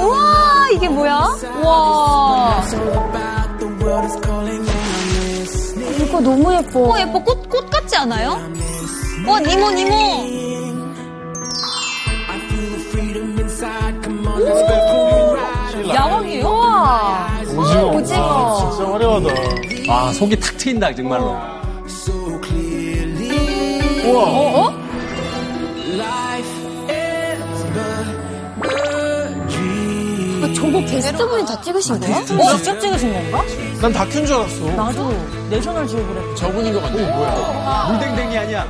우와, 이게 뭐야? 우와. 이거 너무 예뻐. 어, 예뻐. 꽃, 꽃 같지 않아요? 와, 니모, 니모. 야왕이에요? 우와. 오징어. 오징어. 와, 진짜 화려하다. 아, 속이 탁 트인다, 정말로. 우와. 어? 어? 아, 저거 게스트분이 다 찍으신 거야? 어, 직접 찍으신 건가? 난 다큐인 줄 알았어. 나도 내셔널 지오그래피. 저분인 것 같아. 뭐야? 물댕댕이 아니야.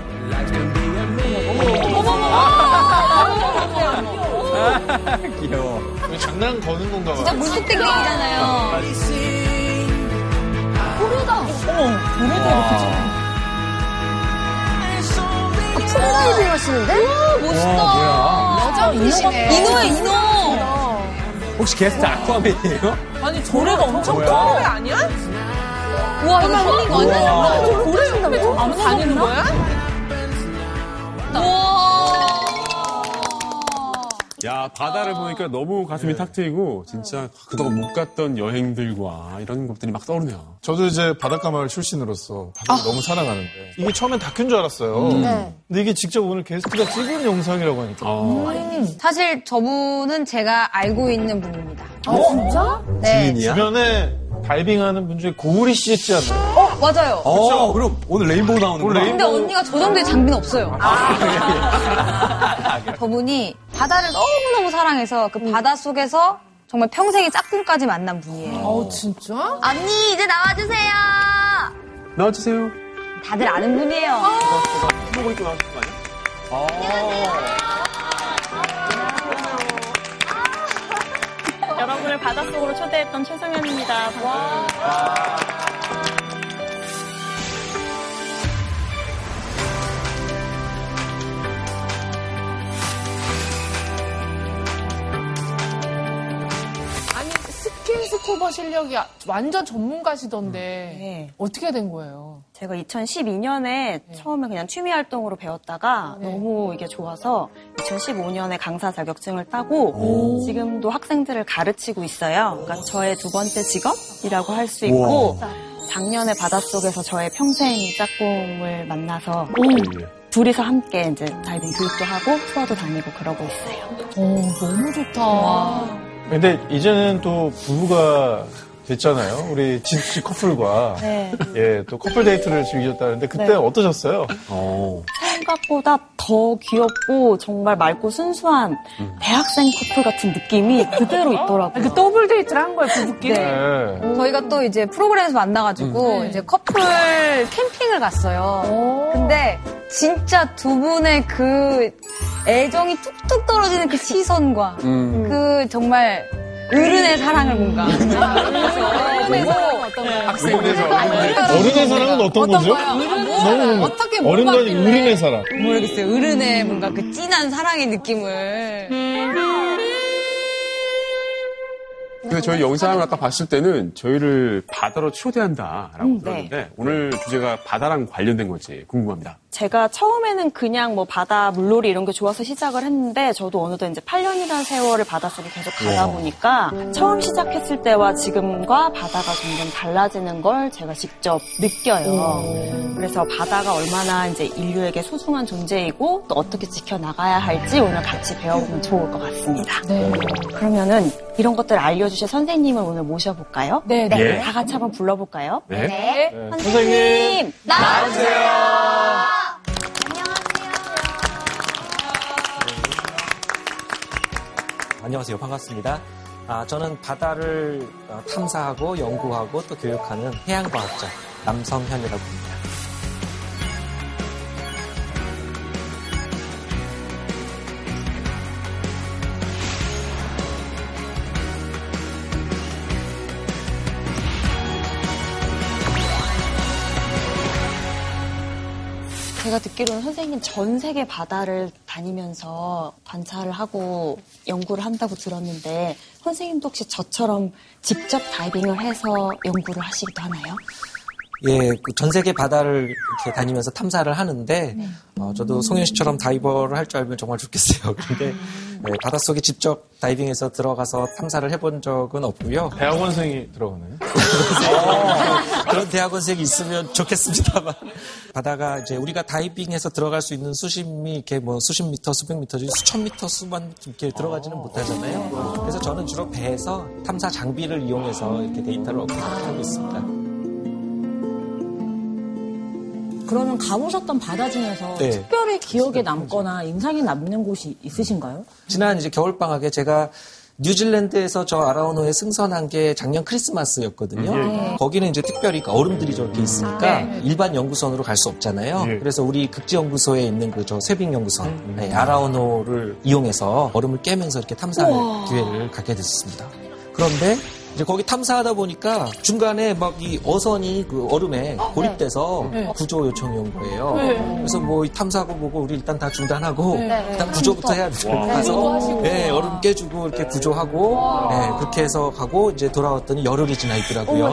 귀여워. 이거 장난 거는 건가 봐. 진짜 물속댕댕이잖아요. 고래다. 어머, 고래도 이렇게 찍어. 아, 프리다이빙 하시는데? 멋있다. 여자분이시네. 인호야, 인호. 혹시 게스트 아쿠아맨이에요? 아니 저래가 엄청? 큰 거래 아니야? 우와, 이거 힐링 완전. 고래 한다고? 아무 다니는 거야? 우와. 야 바다를 보니까 너무 가슴이 탁 트이고 진짜 그동안 못 갔던 여행들과 이런 것들이 막 떠오르네요. 저도 이제 바닷가 마을 출신으로서 바다를 너무 사랑하는데 이게 처음엔 다큐인 줄 알았어요. 네. 근데 이게 직접 오늘 게스트가 찍은 영상이라고 하니까 어, 사실 저분은 제가 알고 있는 분입니다. 아, 진짜? 네. 지인이야? 주변에 다이빙하는 분 중에 고우리 씨였지 않나요? 어, 맞아요. 어, 그럼 오늘 레인보우 나오는 오늘 거야? 레인- 근데 언니가 저 정도의 장비는 없어요. 저분이 바다를 너무너무 사랑해서 그 바다 속에서 정말 평생의 짝꿍까지 만난 분이에요. 어 진짜? 언니, 이제 나와주세요. 나와주세요. 다들 아는 분이에요. 보고 있고 나오신 거 아니야? 여러분을 바닷속으로 초대했던 최성현입니다. 반갑습니다. 스킨스쿠버 실력이 완전 전문가시던데 네. 어떻게 된 거예요? 제가 2012년에 처음에 그냥 취미 활동으로 배웠다가 네. 너무 이게 좋아서 2015년에 강사 자격증을 따고 지금도 학생들을 가르치고 있어요. 그러니까 저의 두 번째 직업이라고 할 수 있고 작년에 바닷속에서 저의 평생 짝꿍을 만나서 둘이서 함께 이제 다이빙 교육도 하고 투어도 다니고 그러고 있어요. 오 너무 좋다. 근데 이제는 또 부부가 됐잖아요. 우리 진씨 커플과 네. 예, 또 커플 데이트를 즐기셨다는데 그때 네. 어떠셨어요? 어. 생각보다 더 귀엽고 정말 맑고 순수한 대학생 커플 같은 느낌이 그대로 있더라고요. 그 더블 데이트를 한 거예요 부부끼리? 네. 네. 저희가 또 이제 프로그램에서 만나가지고 네. 이제 커플 캠핑을 갔어요. 근데 진짜 두 분의 그 애정이 뚝뚝 떨어지는 그 시선과 음. 그 정말 어른의 사랑을 뭔가. 그래서 학생에서 어른의 사랑은 어떤 거죠? 너무 어떻게 어른과? 어른의 사랑. 모르겠어요. 어른의 뭔가 그 진한 사랑의 느낌을. 근데 저희 영상을 아까 봤을 때는 저희를 바다로 초대한다라고 음, 들었는데 오늘 주제가 바다랑 관련된 건지 궁금합니다. 제가 처음에는 그냥 뭐 바다 물놀이 이런 게 좋아서 시작을 했는데 저도 어느덧 이제 8년이라는 세월을 바닷속에 계속 가다 보니까 처음 시작했을 때와 지금과 바다가 점점 달라지는 걸 제가 직접 느껴요. 그래서 바다가 얼마나 이제 인류에게 소중한 존재이고 또 어떻게 지켜나가야 할지 오늘 같이 배워보면 좋을 것 같습니다. 네. 그러면은 이런 것들을 알려주실 선생님을 오늘 모셔볼까요? 네, 네. 예. 다 같이 한번 불러볼까요? 네. 네. 선생님. 선생님! 안녕하세요. 반갑습니다. 아, 저는 바다를 어, 탐사하고 연구하고 또 교육하는 해양과학자 남성현이라고 합니다. 제가 듣기로는 선생님 전 세계 바다를 다니면서 관찰을 하고 연구를 한다고 들었는데 선생님도 혹시 저처럼 직접 다이빙을 해서 연구를 하시기도 하나요? 예, 그 전 세계 바다를 이렇게 다니면서 탐사를 하는데, 어, 저도 송현 씨처럼 다이버를 할 줄 알면 정말 좋겠어요. 그런데 예, 바닷속에 직접 다이빙해서 들어가서 탐사를 해본 적은 없고요. 대학원생이 들어가나요? 그런 대학원생이 있으면 좋겠습니다만. 바다가 이제 우리가 다이빙해서 들어갈 수 있는 수심이 이렇게 뭐 수십 미터, 수백 미터, 수천 미터, 수만 이렇게 들어가지는 못하잖아요. 그래서 저는 주로 배에서 탐사 장비를 이용해서 이렇게 데이터를 업로드하고 있습니다. 그러면 가보셨던 바다 중에서 네. 특별히 기억에 남거나 인상에 남는 곳이 있으신가요? 지난 이제 겨울방학에 제가 뉴질랜드에서 저 아라온호에 승선한 게 작년 크리스마스였거든요. 거기는 이제 특별히 그 얼음들이 저렇게 있으니까 일반 연구선으로 갈 수 없잖아요. 예. 그래서 우리 극지연구소에 있는 그저 쇄빙 연구선 네, 아라온호를 이용해서 얼음을 깨면서 이렇게 탐사할 기회를 갖게 됐습니다. 그런데 이제 거기 탐사하다 보니까 중간에 막 이 어선이 그 얼음에 고립돼서 구조 요청이 온 거예요. 그래서 뭐이 탐사하고 보고 우리 일단 다 중단하고 일단 구조부터 해야 돼요. 가서 네, 얼음 깨주고 이렇게 구조하고 네, 그렇게 해서 가고 이제 돌아왔더니 열흘이 지나 있더라고요.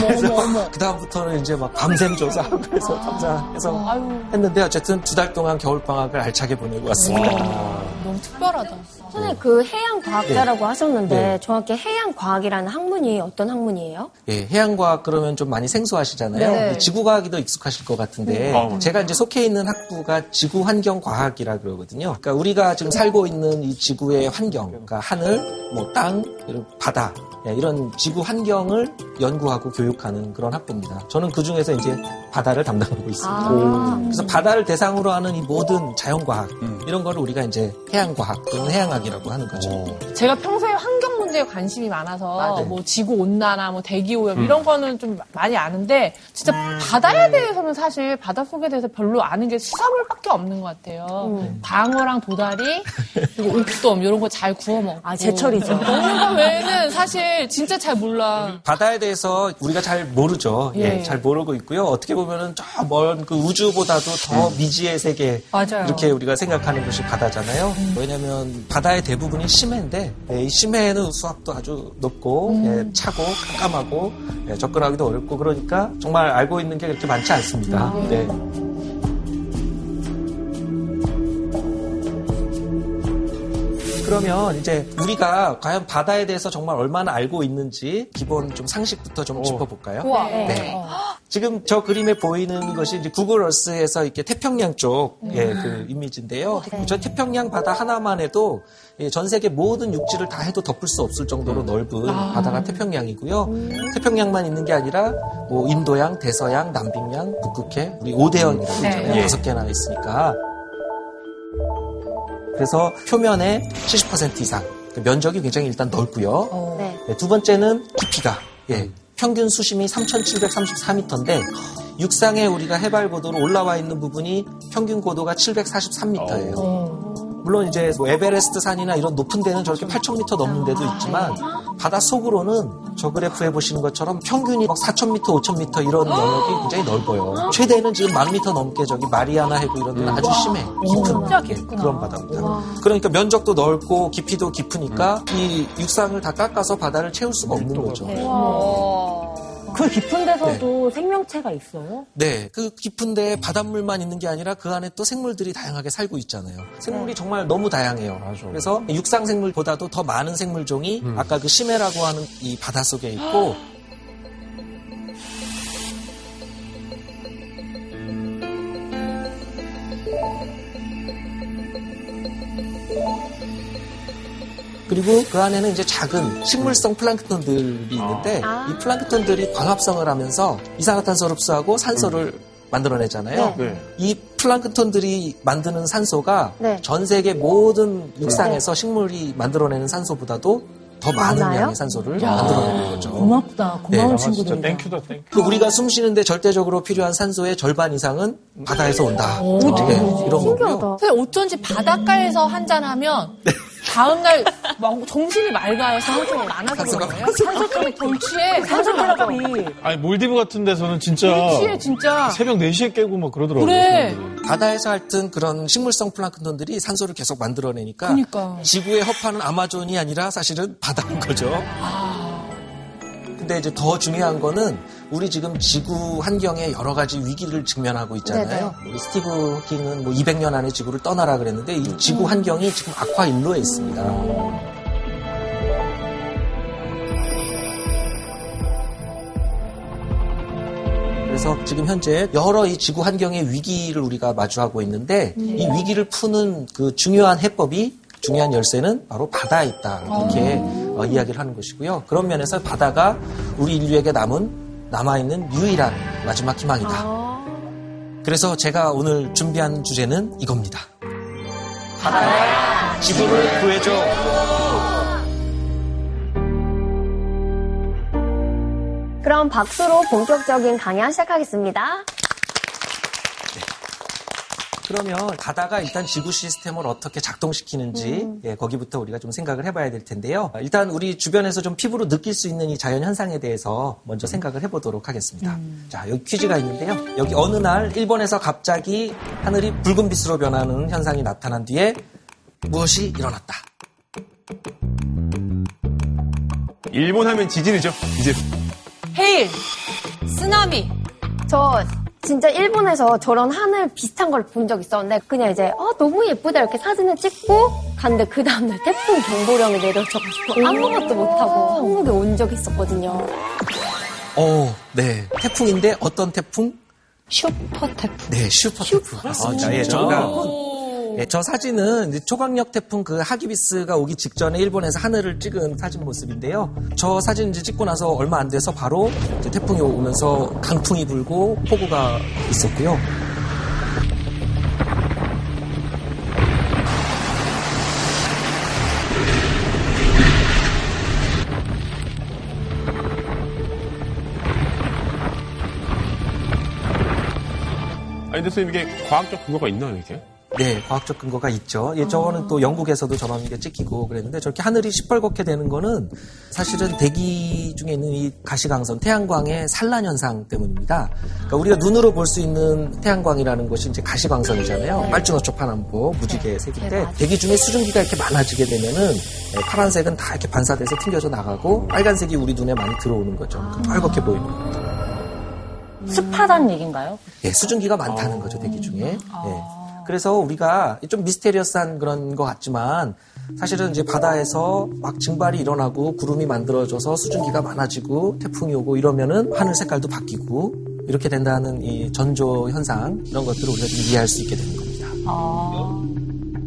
그래서 그 다음부터는 이제 막 밤샘 조사하고 그래서 탐사해서 했는데 어쨌든 두 달 동안 겨울 방학을 알차게 보내고 왔습니다. 너무 특별하다. 선생님 그 해양 과학자라고 하셨는데 네. 정확히 해양 과학이라는 학문이 어떤 학문이에요? 예, 해양과학 그러면 좀 많이 생소하시잖아요. 네. 지구과학이 더 익숙하실 것 같은데 음. 제가 이제 속해 있는 학부가 지구환경과학이라 그러거든요. 그러니까 우리가 지금 살고 있는 이 지구의 환경, 그러니까 하늘, 뭐 땅, 바다 예, 이런 지구 환경을 연구하고 교육하는 그런 학부입니다. 저는 그 중에서 이제 바다를 담당하고 있습니다. 아. 그래서 바다를 대상으로 하는 이 모든 자연과학 음. 이런 거를 우리가 이제 해양과학 또는 해양학이라고 하는 거죠. 제가 평소에 환경 문제에 관심이 많아서 맞아요. 뭐 지구 온난화, 뭐 대기 오염 이런 거는 좀 많이 아는데 진짜 바다에 대해서는 사실 바닷속에 대해서 별로 아는 게 수사물밖에 없는 것 같아요. 방어랑 도다리 그리고 옥돔 이런 거 잘 구워 먹고 아 제철이죠. 먹는 거 외에는 사실 진짜 잘 몰라. 바다에 대해서 우리가 잘 모르죠. 예, 예. 잘 모르고 있고요. 어떻게 보면은 저 먼 그 우주보다도 더 미지의 세계 맞아요. 이렇게 우리가 생각하는 것이 바다잖아요. 왜냐하면 바다의 대부분이 심해인데 예, 이 심해에는 수압도 아주 높고 예, 차고 깜깜하고 예, 접근하기도 어렵고 그러니까 정말 알고 있는 게 그렇게 많지 않습니다. 네. 그러면 이제 우리가 과연 바다에 대해서 정말 얼마나 알고 있는지 기본 좀 상식부터 좀 짚어볼까요? 네. 지금 저 그림에 보이는 것이 이제 구글 어스에서 이렇게 태평양 쪽, 예, 그 이미지인데요. 저 태평양 바다 하나만 해도 예, 전 세계 모든 육지를 다 해도 덮을 수 없을 정도로 넓은 바다가 태평양이고요. 태평양만 있는 게 아니라 뭐 인도양, 대서양, 남빙양, 북극해, 우리 오대연이라고 있잖아요. 예. 다섯 개나 있으니까. 그래서 표면의 70% 이상 그 면적이 굉장히 일단 넓고요. 네. 네, 두 번째는 깊이가 예, 평균 수심이 3,734m인데 육상에 우리가 해발 고도로 올라와 있는 부분이 평균 고도가 743m예요. 물론 이제 뭐 에베레스트 산이나 이런 높은 데는 저렇게 8,000m 넘는 데도 있지만 바다 속으로는 저 그래프에 보시는 것처럼 평균이 막 4,000m, 5,000m 이런 영역이 굉장히 넓어요. 최대는 지금 1,000m 넘게 저기 마리아나 해구 이런 데는 아주 심해. 깊은 예, 그런 바다입니다. 그러니까 면적도 넓고 깊이도 깊으니까 이 육상을 다 깎아서 바다를 채울 수가 없는 거죠. 그 깊은 데서도 생명체가 있어요? 네, 그 깊은데 바닷물만 있는 게 아니라 그 안에 또 생물들이 다양하게 살고 있잖아요. 생물이 정말 너무 다양해요. 그래서 육상 생물보다도 더 많은 생물종이 아까 그 심해라고 하는 이 바다 속에 있고 그리고 그 안에는 이제 작은 식물성 플랑크톤들이 있는데 이 플랑크톤들이 광합성을 하면서 이산화탄소를 흡수하고 산소를 만들어내잖아요. 네. 이 플랑크톤들이 만드는 산소가 네. 전 세계 모든 육상에서 식물이 만들어내는 산소보다도 더 많은 많아요? 양의 산소를 만들어내는 거죠. 고맙다. 네. 고마운 아, 친구들이다. Thank you다, thank you. 그 우리가 숨 쉬는데 절대적으로 필요한 산소의 절반 이상은 바다에서 온다. 네, 이런 거고요. 신기하다. 선생님 어쩐지 바닷가에서 한잔하면 다음날 막 정신이 맑아요. 산소를 안 하서 그런 거예요? 산소 때문에 덜 취해. 산소 때문에 아니, 몰디브 같은 데서는 진짜. 덜 취해 진짜. 새벽 4시에 깨고 막 그러더라고요. 그래. 사람들이. 바다에서 하여튼 그런 식물성 플랑크톤들이 산소를 계속 만들어내니까 그러니까. 지구의 허파는 아마존이 아니라 사실은 바다인 거죠. 근데 이제 더 중요한 거는 우리 지금 지구 환경에 여러 가지 위기를 직면하고 있잖아요. 우리 스티브 호킹은 뭐 200년 안에 지구를 떠나라 그랬는데 이 지구 환경이 지금 악화 인로에 있습니다. 그래서 지금 현재 여러 이 지구 환경의 위기를 우리가 마주하고 있는데 이 위기를 푸는 그 중요한 해법이 중요한 열쇠는 바로 바다에 있다 이렇게 어, 이야기를 하는 것이고요. 그런 면에서 바다가 우리 인류에게 남은 남아있는 유일한 마지막 희망이다. 그래서 제가 오늘 준비한 주제는 이겁니다. 바다야, 지구를 구해줘. 그럼 박수로 본격적인 강연 시작하겠습니다. 그러면 바다가 일단 지구 시스템을 어떻게 작동시키는지 예, 거기부터 우리가 좀 생각을 해봐야 될 텐데요. 일단 우리 주변에서 좀 피부로 느낄 수 있는 이 자연 현상에 대해서 먼저 생각을 해보도록 하겠습니다. 자 여기 퀴즈가 있는데요. 여기 어느 날 일본에서 갑자기 하늘이 붉은 빛으로 변하는 현상이 나타난 뒤에 무엇이 일어났다. 일본 하면 지진이죠. 이제 해일, 쓰나미. 저 진짜 일본에서 저런 하늘 비슷한 걸 본 적 있었는데 그냥 이제 아 너무 예쁘다 이렇게 사진을 찍고 갔는데 그 다음날 태풍 경보령이 내려져가지고 아무것도 못하고 한국에 온 적이 있었거든요. 어, 네. 태풍인데 어떤 태풍? 슈퍼 태풍. 네, 슈퍼 태풍. 맞습니다. 예, 저가 예, 저 사진은 초강력 태풍 그 하기비스가 오기 직전에 일본에서 하늘을 찍은 사진 모습인데요. 저 사진 이제 찍고 나서 얼마 안 돼서 바로 태풍이 오면서 강풍이 불고 폭우가 있었고요. 아니 근데 선생님 이게 과학적 근거가 있나요 이게? 네, 과학적 근거가 있죠. 예, 저거는 또 영국에서도 게 찍히고 그랬는데 저렇게 하늘이 시뻘겋게 되는 거는 사실은 대기 중에 있는 이 가시광선, 태양광의 산란 현상 때문입니다. 그러니까 우리가 눈으로 볼 수 있는 태양광이라는 것이 이제 가시광선이잖아요. 빨주노초 파남보 무지개 색인데 대기 중에 수증기가 이렇게 많아지게 되면은 예, 파란색은 다 이렇게 반사돼서 튕겨져 나가고 빨간색이 우리 눈에 많이 들어오는 거죠. 그 빨갛게 보이는 겁니다. 습하다는 얘기인가요? 예, 수증기가 많다는 거죠, 대기 중에. 예. 그래서 우리가 좀 미스테리어스한 그런 것 같지만 사실은 이제 바다에서 막 증발이 일어나고 구름이 만들어져서 수증기가 많아지고 태풍이 오고 이러면은 하늘 색깔도 바뀌고 이렇게 된다는 이 전조 현상 이런 것들을 우리가 좀 이해할 수 있게 되는 겁니다.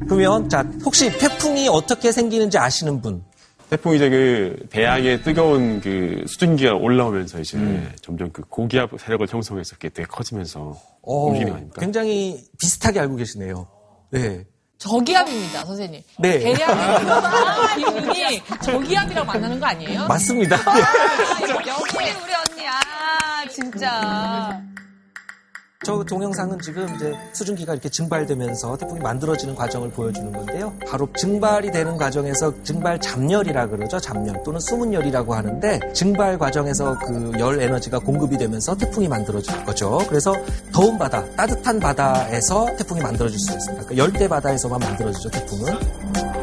그러면 자 혹시 태풍이 어떻게 생기는지 아시는 분? 태풍이 이제 그 대양의 뜨거운 그 수증기가 올라오면서 이제 점점 그 고기압 세력을 형성해서 이렇게 되게 커지면서 어, 움직이는 거 아닙니까? 굉장히 비슷하게 알고 계시네요. 네. 저기압입니다, 선생님. 네. 대량의 뜨거운 기운이 저기압이라고 만나는 거 아니에요? 맞습니다. 역시 우리 언니, 아, 진짜. 저 동영상은 지금 이제 수증기가 이렇게 증발되면서 태풍이 만들어지는 과정을 보여주는 건데요. 바로 증발이 되는 과정에서 증발 잡열이라 그러죠. 잡열 또는 수문열이라고 하는데 증발 과정에서 그 열 에너지가 공급이 되면서 태풍이 만들어질 거죠. 그래서 더운 바다, 따뜻한 바다에서 태풍이 만들어질 수 있습니다. 그러니까 열대 바다에서만 만들어지죠. 태풍은.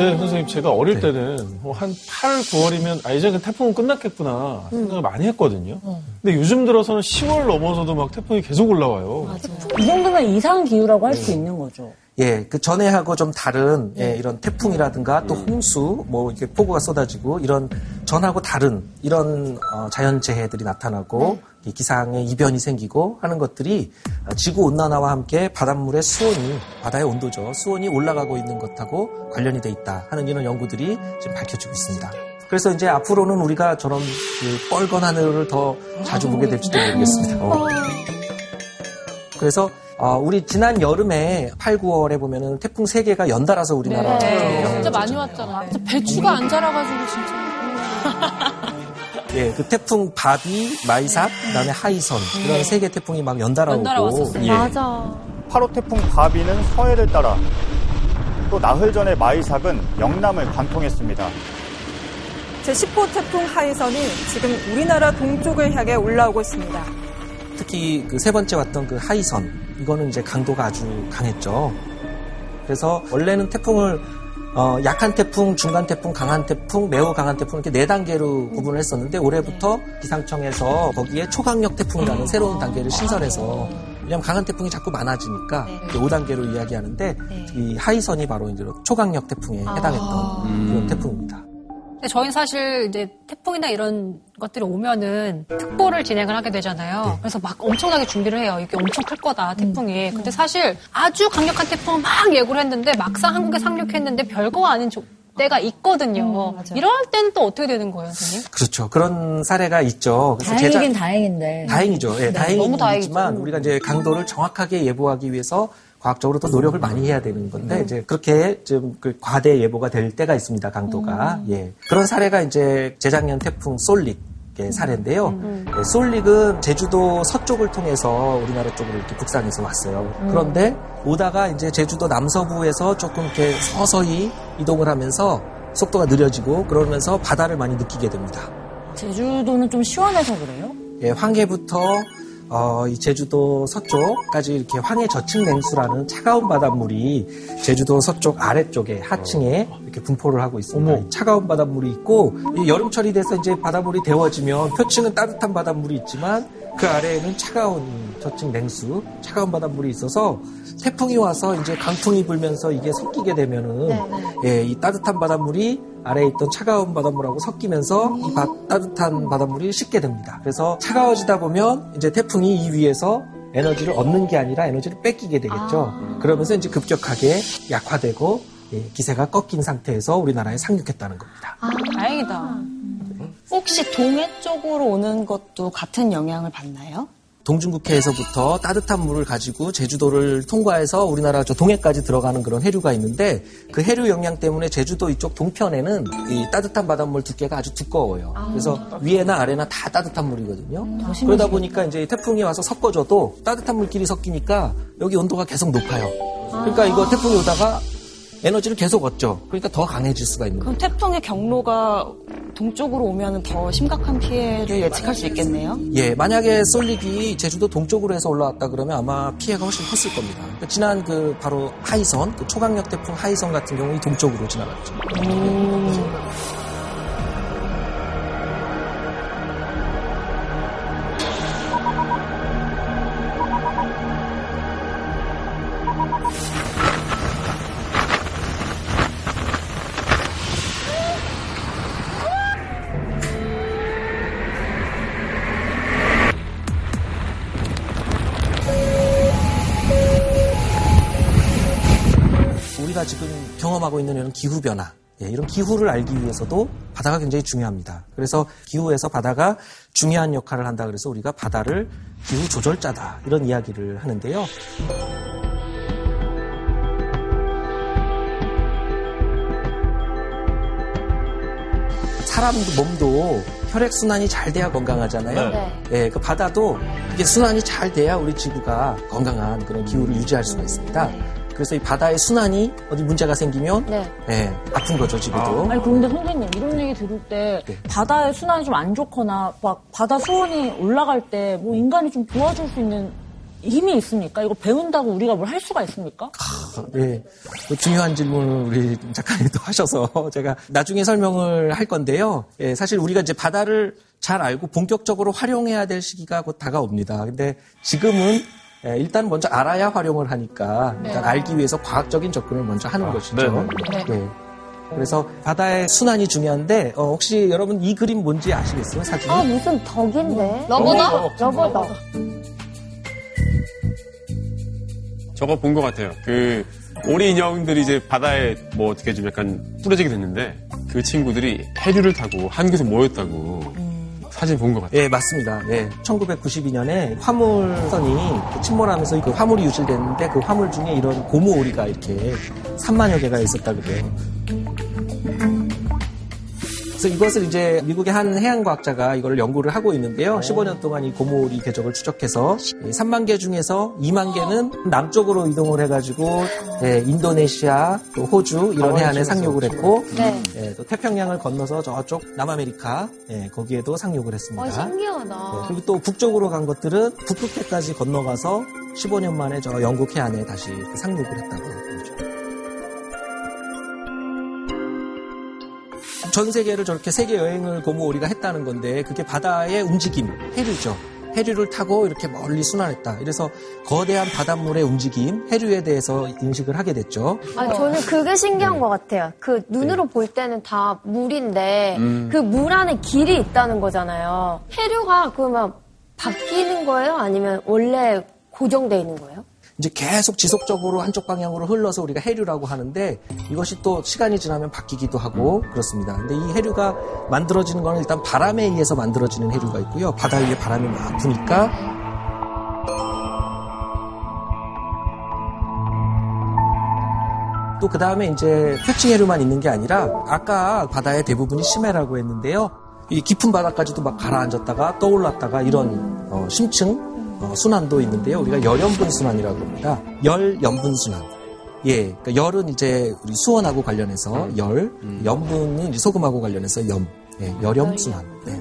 근데 선생님 제가 어릴 때는 뭐 한 8, 9월이면 아 이제 그 태풍은 끝났겠구나 생각을 많이 했거든요. 근데 요즘 들어서는 10월 넘어서도 막 태풍이 계속 올라와요. 이 정도면 이상 기후라고 할 수 있는 거죠. 예, 그 전에하고 좀 다른 예, 이런 태풍이라든가 또 홍수, 뭐 이렇게 폭우가 쏟아지고 이런 전하고 다른 이런 어, 자연 재해들이 나타나고 이 기상의 이변이 생기고 하는 것들이 어, 지구 온난화와 함께 바닷물의 수온이 바다의 온도죠 수온이 올라가고 있는 것하고 관련이 돼 있다 하는 이런 연구들이 지금 밝혀지고 있습니다. 그래서 이제 앞으로는 우리가 저런 그 뻘건 하늘을 더 자주 보게 될지도 모르겠습니다. 어. 그래서 어, 우리 지난 여름에 8, 9월에 보면은 태풍 3개가 연달아서 우리나라 네, 진짜 많이. 왔잖아. 진짜 배추가 안 자라가지고 진짜. 예, 그 태풍 바비, 마이삭, 그다음에 하이선 이런 세개 태풍이 막 연달아 오고 연달아 왔었어요. 예. 맞아. 8호 태풍 바비는 서해를 따라 또 나흘 전에 마이삭은 영남을 관통했습니다. 제10호 태풍 하이선이 지금 우리나라 동쪽을 향해 올라오고 있습니다. 특히 그 세 번째 왔던 그 하이선 이거는 이제 강도가 아주 강했죠. 그래서 원래는 태풍을 어, 약한 태풍, 중간 태풍, 강한 태풍, 매우 강한 태풍 이렇게 네 단계로 구분을 했었는데 올해부터 기상청에서 거기에 초강력 태풍이라는 새로운 단계를 신설해서 왜냐하면 강한 태풍이 자꾸 많아지니까 5단계로 이야기하는데 이 하이선이 바로 이제 초강력 태풍에 해당했던 그런 태풍입니다. 근데 저희는 사실 이제 태풍이나 이런 것들이 오면은 특보를 진행을 하게 되잖아요. 그래서 막 엄청나게 준비를 해요. 이게 엄청 클 거다, 태풍이. 근데 사실 아주 강력한 태풍 막 예고를 했는데 막상 한국에 상륙했는데 별거 아닌 조- 때가 있거든요. 이럴 때는 또 어떻게 되는 거예요, 선생님? 그렇죠. 그런 사례가 있죠. 그래서 다행이긴 제작- 다행인데. 다행이죠. 예, 네, 다행이긴 너무 다행이죠. 있지만 우리가 이제 강도를 정확하게 예보하기 위해서 과학적으로 또 노력을 많이 해야 되는 건데 이제 그렇게 좀 그 과대 예보가 될 때가 있습니다. 강도가 예 그런 사례가 이제 재작년 태풍 솔릭. 의 사례인데요. 예, 솔릭은 제주도 서쪽을 통해서 우리나라 쪽으로 이렇게 북상해서 왔어요. 그런데 오다가 이제 제주도 남서부에서 조금 이렇게 서서히 이동을 하면서 속도가 느려지고 그러면서 바다를 많이 느끼게 됩니다. 제주도는 좀 시원해서 그래요? 예, 황해부터 어, 이 제주도 서쪽까지 이렇게 황해 저층 냉수라는 차가운 바닷물이 제주도 서쪽 아래쪽에 하층에 이렇게 분포를 하고 있습니다. 이 차가운 바닷물이 있고 이 여름철이 돼서 이제 바닷물이 데워지면 표층은 따뜻한 바닷물이 있지만 그 아래에는 차가운 저층 냉수, 차가운 바닷물이 있어서 태풍이 와서 이제 강풍이 불면서 이게 섞이게 되면은 예, 이 따뜻한 바닷물이 아래에 있던 차가운 바닷물하고 섞이면서 이 바- 따뜻한 바닷물이 식게 됩니다. 그래서 차가워지다 보면 이제 태풍이 이 위에서 에너지를 얻는 게 아니라 에너지를 뺏기게 되겠죠. 그러면서 이제 급격하게 약화되고 예, 기세가 꺾인 상태에서 우리나라에 상륙했다는 겁니다. 다행이다. 혹시 동해 쪽으로 오는 것도 같은 영향을 받나요? 동중국해에서부터 따뜻한 물을 가지고 제주도를 통과해서 우리나라 저 동해까지 들어가는 그런 해류가 있는데 그 해류 영향 때문에 제주도 이쪽 동편에는 이 따뜻한 바닷물 두께가 아주 두꺼워요. 그래서 위에나 아래나 다 따뜻한 물이거든요. 그러다 보니까 이제 태풍이 와서 섞어줘도 따뜻한 물끼리 섞이니까 여기 온도가 계속 높아요. 그러니까 이거 태풍이 오다가 에너지를 계속 얻죠. 그러니까 더 강해질 수가 있는 거예요. 그럼 태풍의 경로가 동쪽으로 오면 더 심각한 피해를 예측할 수 있겠네요. 예, 만약에 솔릭이 제주도 동쪽으로 해서 올라왔다 그러면 아마 피해가 훨씬 컸을 겁니다. 그러니까 지난 그 바로 하이선, 그 초강력 태풍 하이선 같은 경우는 동쪽으로 지나갔죠. 우리가 지금 경험하고 있는 이런 기후 변화, 예, 이런 기후를 알기 위해서도 바다가 굉장히 중요합니다. 그래서 기후에서 바다가 중요한 역할을 한다 그래서 우리가 바다를 기후 조절자다 이런 이야기를 하는데요. 사람 몸도 혈액 순환이 잘 돼야 건강하잖아요. 네. 예, 그 바다도 이게 순환이 잘 돼야 우리 지구가 건강한 그런 기후를 유지할 수가 있습니다. 그래서 이 바다의 순환이 어디 문제가 생기면 네. 예, 아픈 거죠 지구도. 아 니 그런데 선생님 이런 얘기 들을 때 네. 바다의 순환이 좀 안 좋거나 막 바다 수온이 올라갈 때 뭐 인간이 좀 도와줄 수 있는 힘이 있습니까? 이거 배운다고 우리가 뭘 할 수가 있습니까? 예, 그 중요한 질문을 우리 작가님도 하셔서 제가 나중에 설명을 할 건데요. 예, 사실 우리가 이제 바다를 잘 알고 본격적으로 활용해야 될 시기가 곧 다가옵니다. 근데 지금은 예, 일단 먼저 알아야 활용을 하니까 일단 알기 위해서 과학적인 접근을 먼저 하는 것이죠. 네. 예. 그래서 바다의 순환이 중요한데 어, 혹시 여러분 이 그림 뭔지 아시겠어요? 사진? 아 무슨 덕인데? 러버다? 러버덕. 저거 본 것 같아요. 그 오리 인형들이 이제 바다에 뭐 어떻게 좀 약간 뿌려지게 됐는데 그 친구들이 해류를 타고 한국에서 모였다고 사진 본 것 같아요. 예, 맞습니다. 예. 1992년에 화물선이 침몰하면서 그 화물이 유실됐는데 그 화물 중에 이런 고무 오리가 이렇게 3만여 개가 있었다 그래요. 그래서 이것을 이제 미국의 한 해양과학자가 이걸 연구를 하고 있는데요. 15년 동안 이 고모오리 궤적을 추적해서 3만 개 중에서 2만 개는 남쪽으로 이동을 해가지고 예, 인도네시아, 또 호주 이런 해안에 상륙을 했고 네. 예, 또 태평양을 건너서 저쪽 남아메리카 예, 거기에도 상륙을 했습니다. 어, 신기하다. 네, 그리고 또 북쪽으로 간 것들은 북극해까지 건너가서 15년 만에 저 영국 해안에 다시 상륙을 했다고 그러죠. 전 세계를 저렇게 세계 여행을 고모오리가 했다는 건데 그게 바다의 움직임, 해류죠. 해류를 타고 이렇게 멀리 순환했다. 그래서 거대한 바닷물의 움직임, 해류에 대해서 인식을 하게 됐죠. 아, 저는 그게 신기한 것 같아요. 그 눈으로 볼 때는 다 물인데 그물 안에 길이 있다는 거잖아요. 해류가 그러면 바뀌는 거예요? 아니면 원래 고정돼 있는 거예요? 이제 계속 지속적으로 한쪽 방향으로 흘러서 우리가 해류라고 하는데 이것이 또 시간이 지나면 바뀌기도 하고 그렇습니다. 근데 이 해류가 만들어지는 건 일단 바람에 의해서 만들어지는 해류가 있고요. 바다 위에 바람이 막 부니까 또 그 다음에 이제 표층 해류만 있는 게 아니라 아까 바다의 대부분이 심해라고 했는데요. 이 깊은 바다까지도 막 가라앉았다가 떠올랐다가 이런 어, 심층 어, 순환도 있는데요. 우리가 열연분 순환이라고 합니다. 열연분 순환. 예, 그러니까 열은 이제 우리 수원하고 관련해서 열, 연분은 이제 소금하고 관련해서 염, 예, 열연 순환. 예.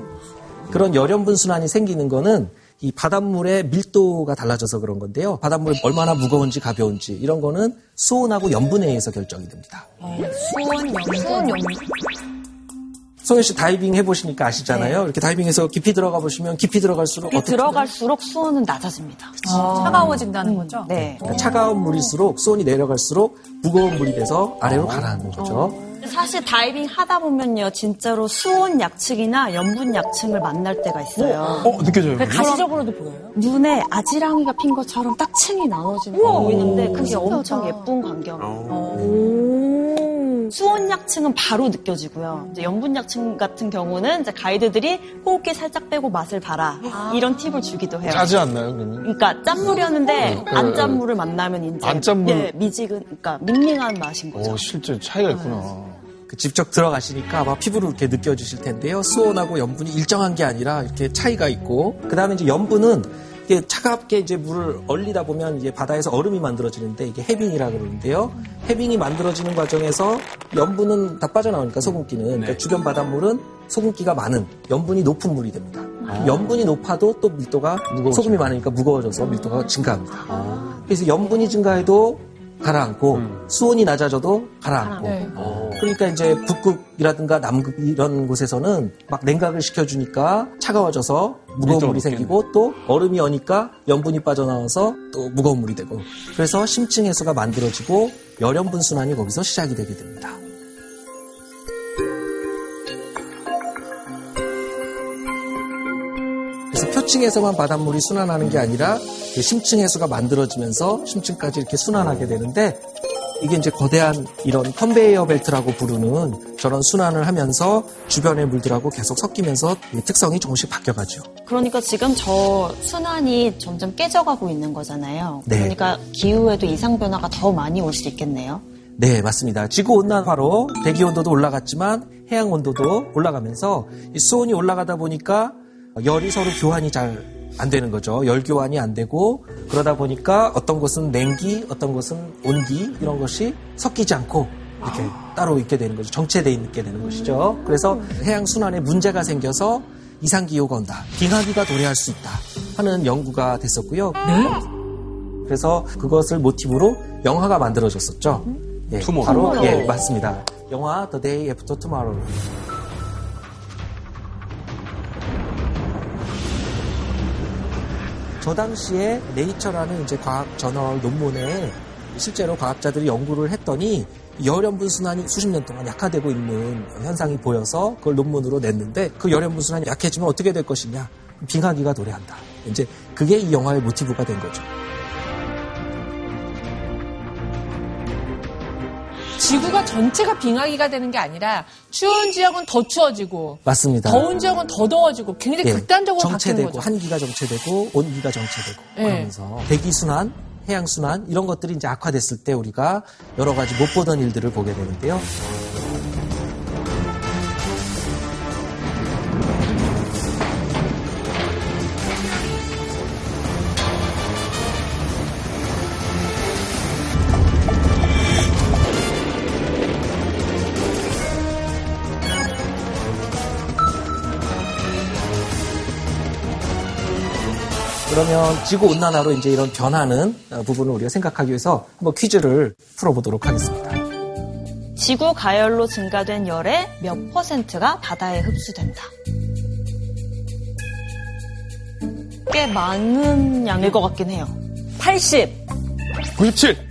그런 열연분 순환이 생기는 거는 이 바닷물의 밀도가 달라져서 그런 건데요. 바닷물이 얼마나 무거운지 가벼운지 이런 거는 수온하고 염분에 의해서 결정이 됩니다. 수원, 염분, 염분. 송현 씨 다이빙 해보시니까 아시잖아요. 이렇게 다이빙해서 깊이 들어가 보시면 깊이 들어갈수록 깊이 어떻게 들어갈수록 수온은 낮아집니다. 차가워진다는 거죠? 네. 그러니까 차가운 물일수록 수온이 내려갈수록 무거운 물이 돼서 아래로 가라앉는 거죠. 사실 다이빙 하다 보면요, 진짜로 수온 약층이나 염분 약층을 만날 때가 있어요. 어, 느껴져요. 그게? 가시적으로도 보여요? 눈에 아지랑이가 핀 것처럼 딱 층이 나눠지는 거 보이는데 그게 엄청 예쁜 광경이에 요. 수온 약층은 바로 느껴지고요. 이제 염분 약층 같은 경우는 이제 가이드들이 호흡기 살짝 빼고 맛을 봐라 이런 팁을 주기도 해요. 짜지 않나요, 그러면? 그러니까 짠물이었는데 안 짠물을 만나면 이제 안 짠물. 예, 미지근 그러니까 밍밍한 맛인 거죠. 어, 실제 차이가 있구나. 그 직접 들어가시니까 아마 피부로 이렇게 느껴지실 텐데요. 수온하고 염분이 일정한 게 아니라 이렇게 차이가 있고, 그 다음에 이제 염분은 이게 차갑게 이제 물을 얼리다 보면 이제 바다에서 얼음이 만들어지는데 이게 해빙이라 그러는데요. 해빙이 만들어지는 과정에서 염분은 다 빠져나오니까 소금기는 그러니까 주변 바닷물은 소금기가 많은 염분이 높은 물이 됩니다. 염분이 높아도 또 밀도가 소금이 많으니까 무거워져서 밀도가 증가합니다. 그래서 염분이 증가해도 가라앉고 수온이 낮아져도 가라앉고. 네. 그러니까 이제 북극이라든가 남극 이런 곳에서는 막 냉각을 시켜주니까 차가워져서 무거운 물이 생기고 또 얼음이 어니까 염분이 빠져나와서 또 무거운 물이 되고. 그래서 심층 해수가 만들어지고 열연분 순환이 거기서 시작이 되게 됩니다. 그래서 표층에서만 바닷물이 순환하는 게 아니라 그 심층 해수가 만들어지면서 심층까지 이렇게 순환하게 되는데 이게 이제 거대한 이런 컨베이어 벨트라고 부르는 저런 순환을 하면서 주변의 물들하고 계속 섞이면서 이 특성이 조금씩 바뀌어가죠. 그러니까 지금 저 순환이 점점 깨져가고 있는 거잖아요. 네. 그러니까 기후에도 이상 변화가 더 많이 올 수 있겠네요. 네, 맞습니다. 지구 온난화로 대기 온도도 올라갔지만 해양 온도도 올라가면서 이 수온이 올라가다 보니까 열이 서로 교환이 잘 안 되는 거죠. 열 교환이 안 되고 그러다 보니까 어떤 곳은 냉기, 어떤 곳은 온기 이런 것이 섞이지 않고 이렇게 따로 있게 되는 거죠. 정체돼 있게 되는 것이죠. 그래서 해양 순환에 문제가 생겨서 이상 기후가 온다. 빙하기가 도래할 수 있다 하는 연구가 됐었고요. 그래서 그것을 모티브로 영화가 만들어졌었죠. 예, 투모로우. 바로 예 맞습니다. 영화 The Day After Tomorrow. 저 당시에 네이처라는 이제 과학 저널 논문에 실제로 과학자들이 연구를 했더니 열연분 순환이 수십 년 동안 약화되고 있는 현상이 보여서 그걸 논문으로 냈는데 그 열연분 순환이 약해지면 어떻게 될 것이냐? 빙하기가 도래한다. 이제 그게 이 영화의 모티브가 된 거죠. 지구가 전체가 빙하기가 되는 게 아니라 추운 지역은 더 추워지고 맞습니다. 더운 지역은 더 더워지고 굉장히 예, 극단적으로 정체되고. 한기가 정체되고 온기가 정체되고 예. 그러면서 대기 순환, 해양 순환 이런 것들이 이제 악화됐을 때 우리가 여러 가지 못 보던 일들을 보게 되는데요. 그러면 지구 온난화로 이제 이런 변하는 어, 부분을 우리가 생각하기 위해서 한번 퀴즈를 풀어보도록 하겠습니다. 지구 가열로 증가된 열의 몇 퍼센트가 바다에 흡수된다. 꽤 많은 양일 것 같긴 해요. 80. 97.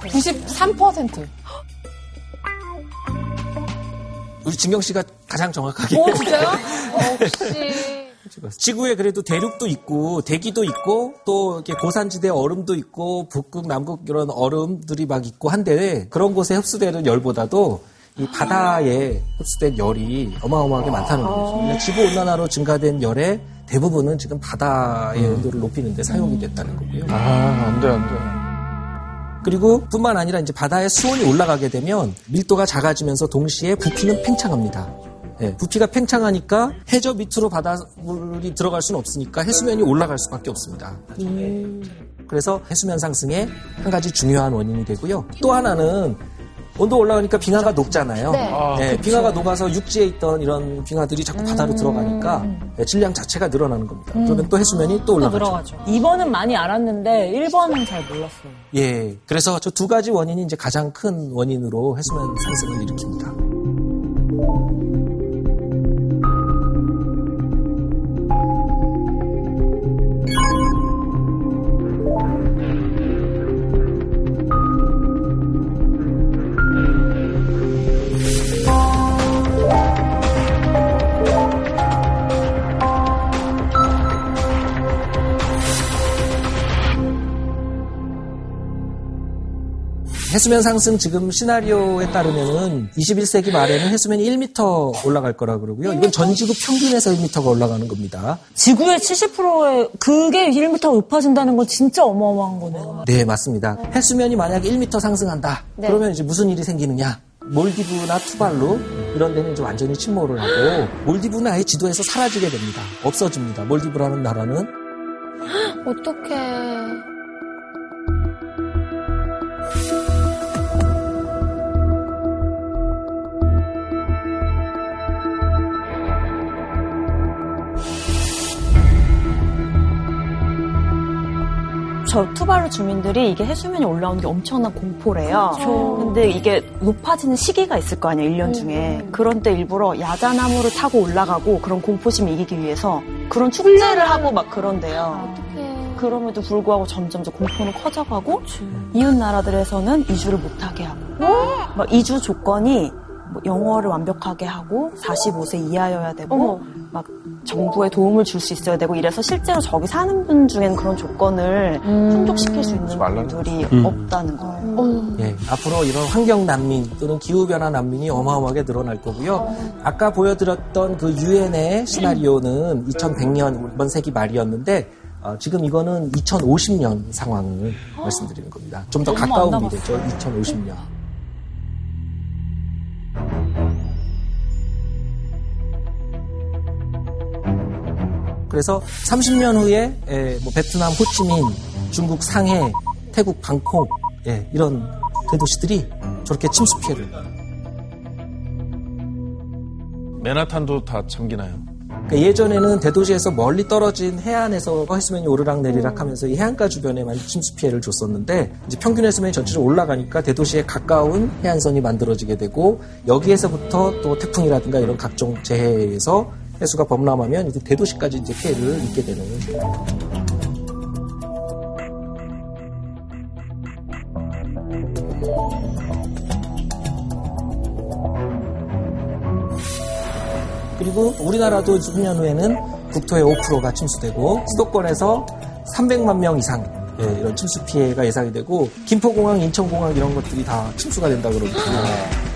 93%. 우리 진경 씨가 가장 정확하게. 오, 진짜요? 역시. 지구에 그래도 대륙도 있고 대기도 있고 또 이렇게 고산지대 얼음도 있고 북극 남극 이런 얼음들이 막 있고 한데 그런 곳에 흡수되는 열보다도 이 바다에 흡수된 열이 어마어마하게 많다는 거죠. 그러니까 지구 온난화로 증가된 열의 대부분은 지금 바다의 온도를 높이는 데 사용이 됐다는 거고요. 아, 안 돼, 안 돼. 그리고 뿐만 아니라 이제 바다의 수온이 올라가게 되면 밀도가 작아지면서 동시에 부피는 팽창합니다. 예, 부피가 팽창하니까 해저 밑으로 바닷물이 들어갈 수는 없으니까 해수면이 올라갈 수밖에 없습니다. 그래서 해수면 상승의 한 가지 중요한 원인이 되고요. 또 하나는 온도 올라가니까 빙하가 녹잖아요. 네. 아, 예, 그쵸. 빙하가 녹아서 육지에 있던 이런 빙하들이 자꾸 바다로 들어가니까 예, 질량 자체가 늘어나는 겁니다. 그러면 또 해수면이 또 올라가죠. 늘어가죠. 2번은 많이 알았는데 1번은 잘 몰랐어요. 예, 그래서 저 두 가지 원인이 이제 가장 큰 원인으로 해수면 상승을 일으킵니다. 해수면 상승 지금 시나리오에 따르면은 21세기 말에는 해수면이 1m 올라갈 거라 그러고요. 이건 전 지구 평균에서 1m가 올라가는 겁니다. 지구의 70%의 그게 1m 높아진다는 건 진짜 어마어마한 거네요. 네, 맞습니다. 해수면이 만약에 1m 상승한다. 네. 그러면 이제 무슨 일이 생기느냐? 몰디브나 투발루 이런 데는 이제 완전히 침몰을 하고 몰디브는 아예 지도에서 사라지게 됩니다. 없어집니다. 몰디브라는 나라는 어떡해. 저 투바루 주민들이 이게 해수면이 올라오는 게 엄청난 공포래요. 근데 이게 높아지는 시기가 있을 거 아니에요, 1년 중에. 그런 때 일부러 야자나무를 타고 올라가고 그런 공포심 이기기 위해서 그런 축제를 하고 막 그런데요. 그럼에도 불구하고 점점 저 공포는 커져가고 이웃 나라들에서는 이주를 못하게 하고 막 이주 조건이 뭐 영어를 완벽하게 하고 45세 이하여야 되고 막 정부에 도움을 줄 수 있어야 되고 이래서 실제로 저기 사는 분 중엔 그런 조건을 충족시킬 수 있는 분들이 음. 없다는 거예요. 예, 앞으로 이런 환경 난민 또는 기후 변화 난민이 어마어마하게 늘어날 거고요. 아까 보여드렸던 그 유엔의 시나리오는 2100년 이번 세기 말이었는데 어, 지금 이거는 2050년 상황을 말씀드리는 겁니다. 좀 더 가까운 미래죠. 2050년. 그래서 30년 후에 에, 뭐 베트남 호치민, 중국 상해, 태국 방콕 예, 이런 대도시들이 저렇게 침수 피해를 맨하탄도 다 잠기나요? 그러니까 예전에는 대도시에서 멀리 떨어진 해안에서 해수면이 오르락 내리락 하면서 이 해안가 주변에만 침수 피해를 줬었는데 이제 평균 해수면이 전체적으로 올라가니까 대도시에 가까운 해안선이 만들어지게 되고 여기에서부터 또 태풍이라든가 이런 각종 재해에서 해수가 범람하면 이제 대도시까지 이제 피해를 입게 되는 그리고 우리나라도 10년 후에는 국토의 5%가 침수되고 수도권에서 300만 명 이상 예, 이런 침수 피해가 예상이 되고 김포공항, 인천공항 이런 것들이 다 침수가 된다 그러거든요.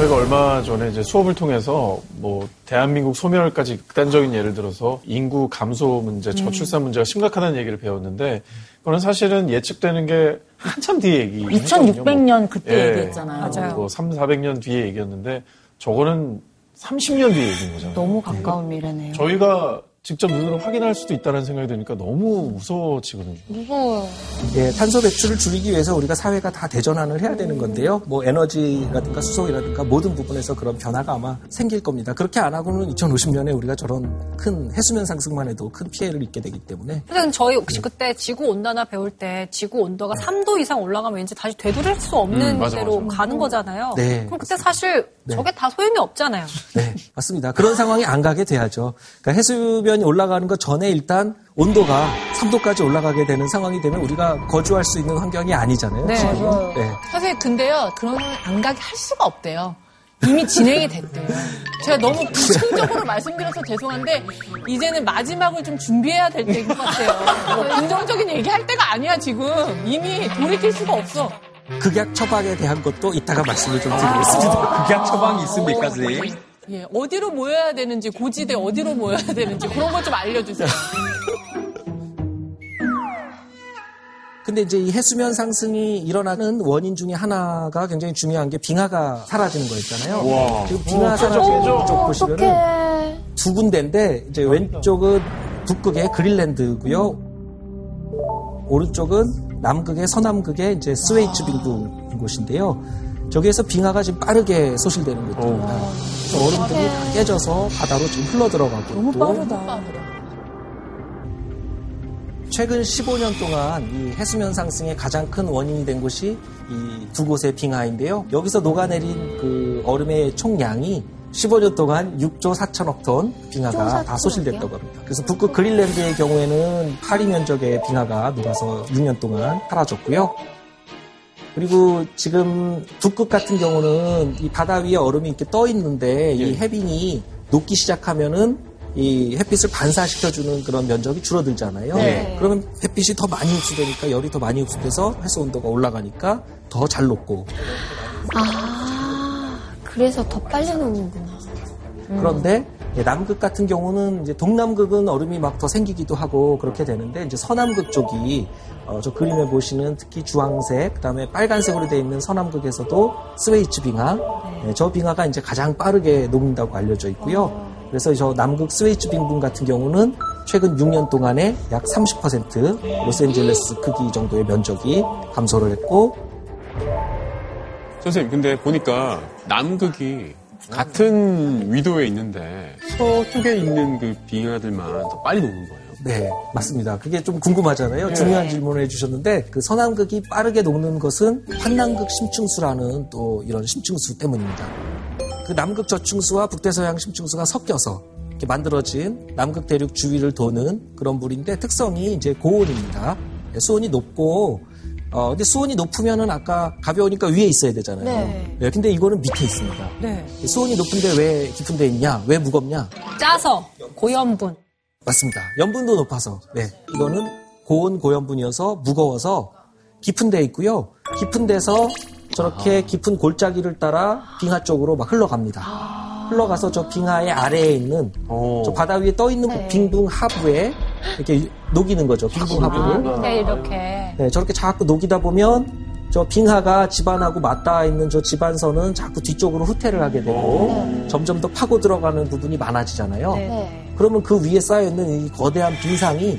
저희가 얼마 전에 이제 수업을 통해서 뭐 대한민국 소멸까지 극단적인 예를 들어서 인구 감소 문제, 저출산 문제가 심각하다는 얘기를 배웠는데 그거는 사실은 예측되는 게 한참 뒤에 얘기. 2600년 그때 예. 얘기했잖아요. 맞아요. 뭐 3, 400년 뒤에 얘기였는데 저거는 30년 뒤에 얘기인 거잖아요. 너무 가까운 미래네요. 저희가 직접 눈으로 확인할 수도 있다는 생각이 드니까 너무 무서워지거든요. 무서워요. 예, 탄소 배출을 줄이기 위해서 우리가 사회가 다 대전환을 해야 되는 건데요. 뭐 에너지라든가 수소이라든가 모든 부분에서 그런 변화가 아마 생길 겁니다. 그렇게 안 하고는 2050년에 우리가 저런 큰 해수면 상승만 해도 큰 피해를 입게 되기 때문에 선생님 저희 혹시 그때 지구 온난화 배울 때 지구 온도가 3도 이상 올라가면 이제 다시 되돌릴 수 없는 음, 맞아, 대로 맞아. 가는 거잖아요. 네, 그럼 그때 사실 네. 저게 다 소용이 없잖아요. 네, 맞습니다. 그런 상황이 안 가게 돼야죠. 그러니까 해수면 이 올라가는 것 전에 일단 온도가 3도까지 올라가게 되는 상황이 되면 우리가 거주할 수 있는 환경이 아니잖아요. 네, 지금은. 맞아요. 네. 사실 근데요 그런 걸안 가게 할 수가 없대요. 이미 진행이 됐대요. 제가 너무 부정적으로 말씀드려서 죄송한데 이제는 마지막을 좀 준비해야 될 때인 것 같아요. 뭐 긍정적인 얘기할 때가 아니야 지금 이미 돌이킬 수가 없어. 극약 처방에 대한 것도 이따가 말씀을 좀 드리겠습니다. 극약 처방이 있습니까, 선생님? 예, 어디로 모여야 되는지 고지대 어디로 모여야 되는지 그런 것 좀 알려주세요. 근데 이제 이 해수면 상승이 일어나는 원인 중에 하나가 굉장히 중요한 게 빙하가 사라지는 거였잖아요. 와. 지금 빙하 사라지는 쪽 보시면은 어떡해. 두 군데인데 이제 왼쪽은 북극의 그린랜드고요. 오른쪽은 남극의 서남극의 이제 스웨이츠 빙분 곳인데요. 저기에서 빙하가 지금 빠르게 소실되는 곳입니다. 그래서 얼음들이 다 깨져서 바다로 지금 흘러 들어가고 너무 빠르다. 최근 15년 동안 이 해수면 상승의 가장 큰 원인이 된 곳이 이 두 곳의 빙하인데요. 여기서 녹아내린 그 얼음의 총량이 15년 동안 6조 4천억 톤 빙하가 다 소실됐다고 합니다. 그래서 북극 그린랜드의 경우에는 파리 면적의 빙하가 녹아서 6년 동안 사라졌고요. 그리고 지금 북극 같은 경우는 이 바다 위에 얼음이 이렇게 떠 있는데 이 해빙이 녹기 시작하면은 이 햇빛을 반사시켜주는 그런 면적이 줄어들잖아요. 네. 그러면 햇빛이 더 많이 흡수되니까 열이 더 많이 흡수돼서 해수 온도가 올라가니까 더 잘 녹고 아, 그래서 더 빨리 녹는구나. 그런데 예, 남극 같은 경우는 이제 동남극은 얼음이 막 더 생기기도 하고 그렇게 되는데 이제 서남극 쪽이 어, 저 그림에 보시는 특히 주황색 그다음에 빨간색으로 되어 있는 서남극에서도 스웨이츠 빙하? 예, 저 빙하가 이제 가장 빠르게 녹는다고 알려져 있고요. 그래서 저 남극 스웨이츠 빙하 같은 경우는 최근 6년 동안에 약 30% 로스앤젤레스 크기 정도의 면적이 감소를 했고 선생님, 근데 보니까 남극이 같은 위도에 있는데 서쪽에 있는 그 빙하들만 더 빨리 녹는 거예요. 네, 맞습니다. 그게 좀 궁금하잖아요. 네. 중요한 질문을 해주셨는데, 그 서남극이 빠르게 녹는 것은 환남극 심층수라는 또 이런 심층수 때문입니다. 그 남극 저층수와 북대서양 심층수가 섞여서 이렇게 만들어진 남극 대륙 주위를 도는 그런 물인데 특성이 이제 고온입니다. 네, 수온이 높고, 어, 근데 수온이 높으면은 아까 가벼우니까 위에 있어야 되잖아요. 네. 네, 근데 이거는 밑에 있습니다. 네. 수온이 높은데 왜 깊은 데 있냐? 왜 무겁냐? 짜서 고염분. 맞습니다. 염분도 높아서. 네. 이거는 고온 고염분이어서 무거워서 깊은 데 있고요. 깊은 데서 저렇게 깊은 골짜기를 따라 빙하 쪽으로 막 흘러갑니다. 흘러가서 저 빙하의 아래에 있는 저 바다 위에 떠 있는 그 빙붕 하부에 이렇게 녹이는 거죠. 빙붕 하부를. 네, 이렇게. 네, 저렇게 자꾸 녹이다 보면 저 빙하가 집안하고 맞닿아 있는 저 집안선은 자꾸 뒤쪽으로 후퇴를 하게 되고 점점 더 파고 들어가는 부분이 많아지잖아요. 네. 그러면 그 위에 쌓여 있는 이 거대한 빙상이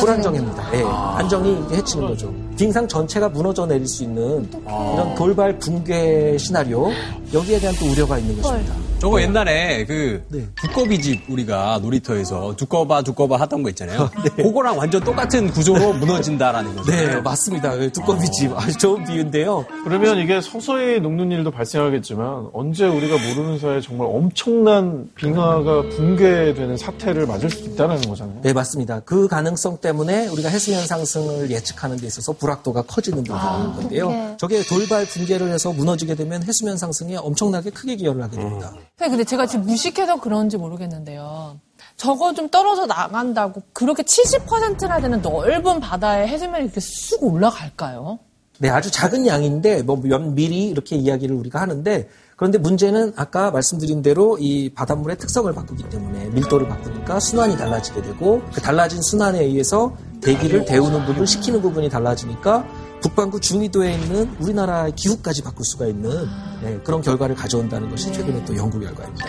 불안정합니다. 예, 안정이 해치는 거죠. 빙상 전체가 무너져 내릴 수 있는 이런 돌발 붕괴 시나리오 여기에 대한 또 우려가 있는 것입니다. 저거 옛날에 그 네. 두꺼비 집 우리가 놀이터에서 두꺼봐 두꺼봐 하던 거 있잖아요. 그거랑 완전 똑같은 구조로 무너진다라는 거죠. 네, 맞습니다. 예, 두꺼비 집 아주 좋은 비유인데요. 그러면 이게 서서히 녹는 일도 발생하겠지만 언제 우리가 모르는 사이에 정말 엄청난 빙하가 붕괴되는 사태를 맞을 수 있다는 거잖아요. 네, 맞습니다. 그 가능성 때문에 우리가 해수면 상승을 예측하는 데 있어서 불 확도가 커지는 부분인 건데요. 그렇게. 저게 돌발 붕괴를 해서 무너지게 되면 해수면 상승에 엄청나게 크게 기여를 하게 됩니다. 선생님, 근데 제가 지금 무식해서 그런지 모르겠는데요. 저거 좀 떨어져 나간다고 그렇게 70%나 되는 넓은 바다에 해수면이 이렇게 쑥 올라갈까요? 네, 아주 작은 양인데 뭐몇 미리 이렇게 이야기를 우리가 하는데 그런데 문제는 아까 말씀드린 대로 이 바닷물의 특성을 바꾸기 때문에 밀도를 바꾸니까 순환이 달라지게 되고 그 달라진 순환에 의해서 대기를 데우는 부분, 식히는 부분이 달라지니까 북반구 중위도에 있는 우리나라의 기후까지 바꿀 수가 있는 네, 그런 결과를 가져온다는 것이 최근에 또 연구 결과입니다.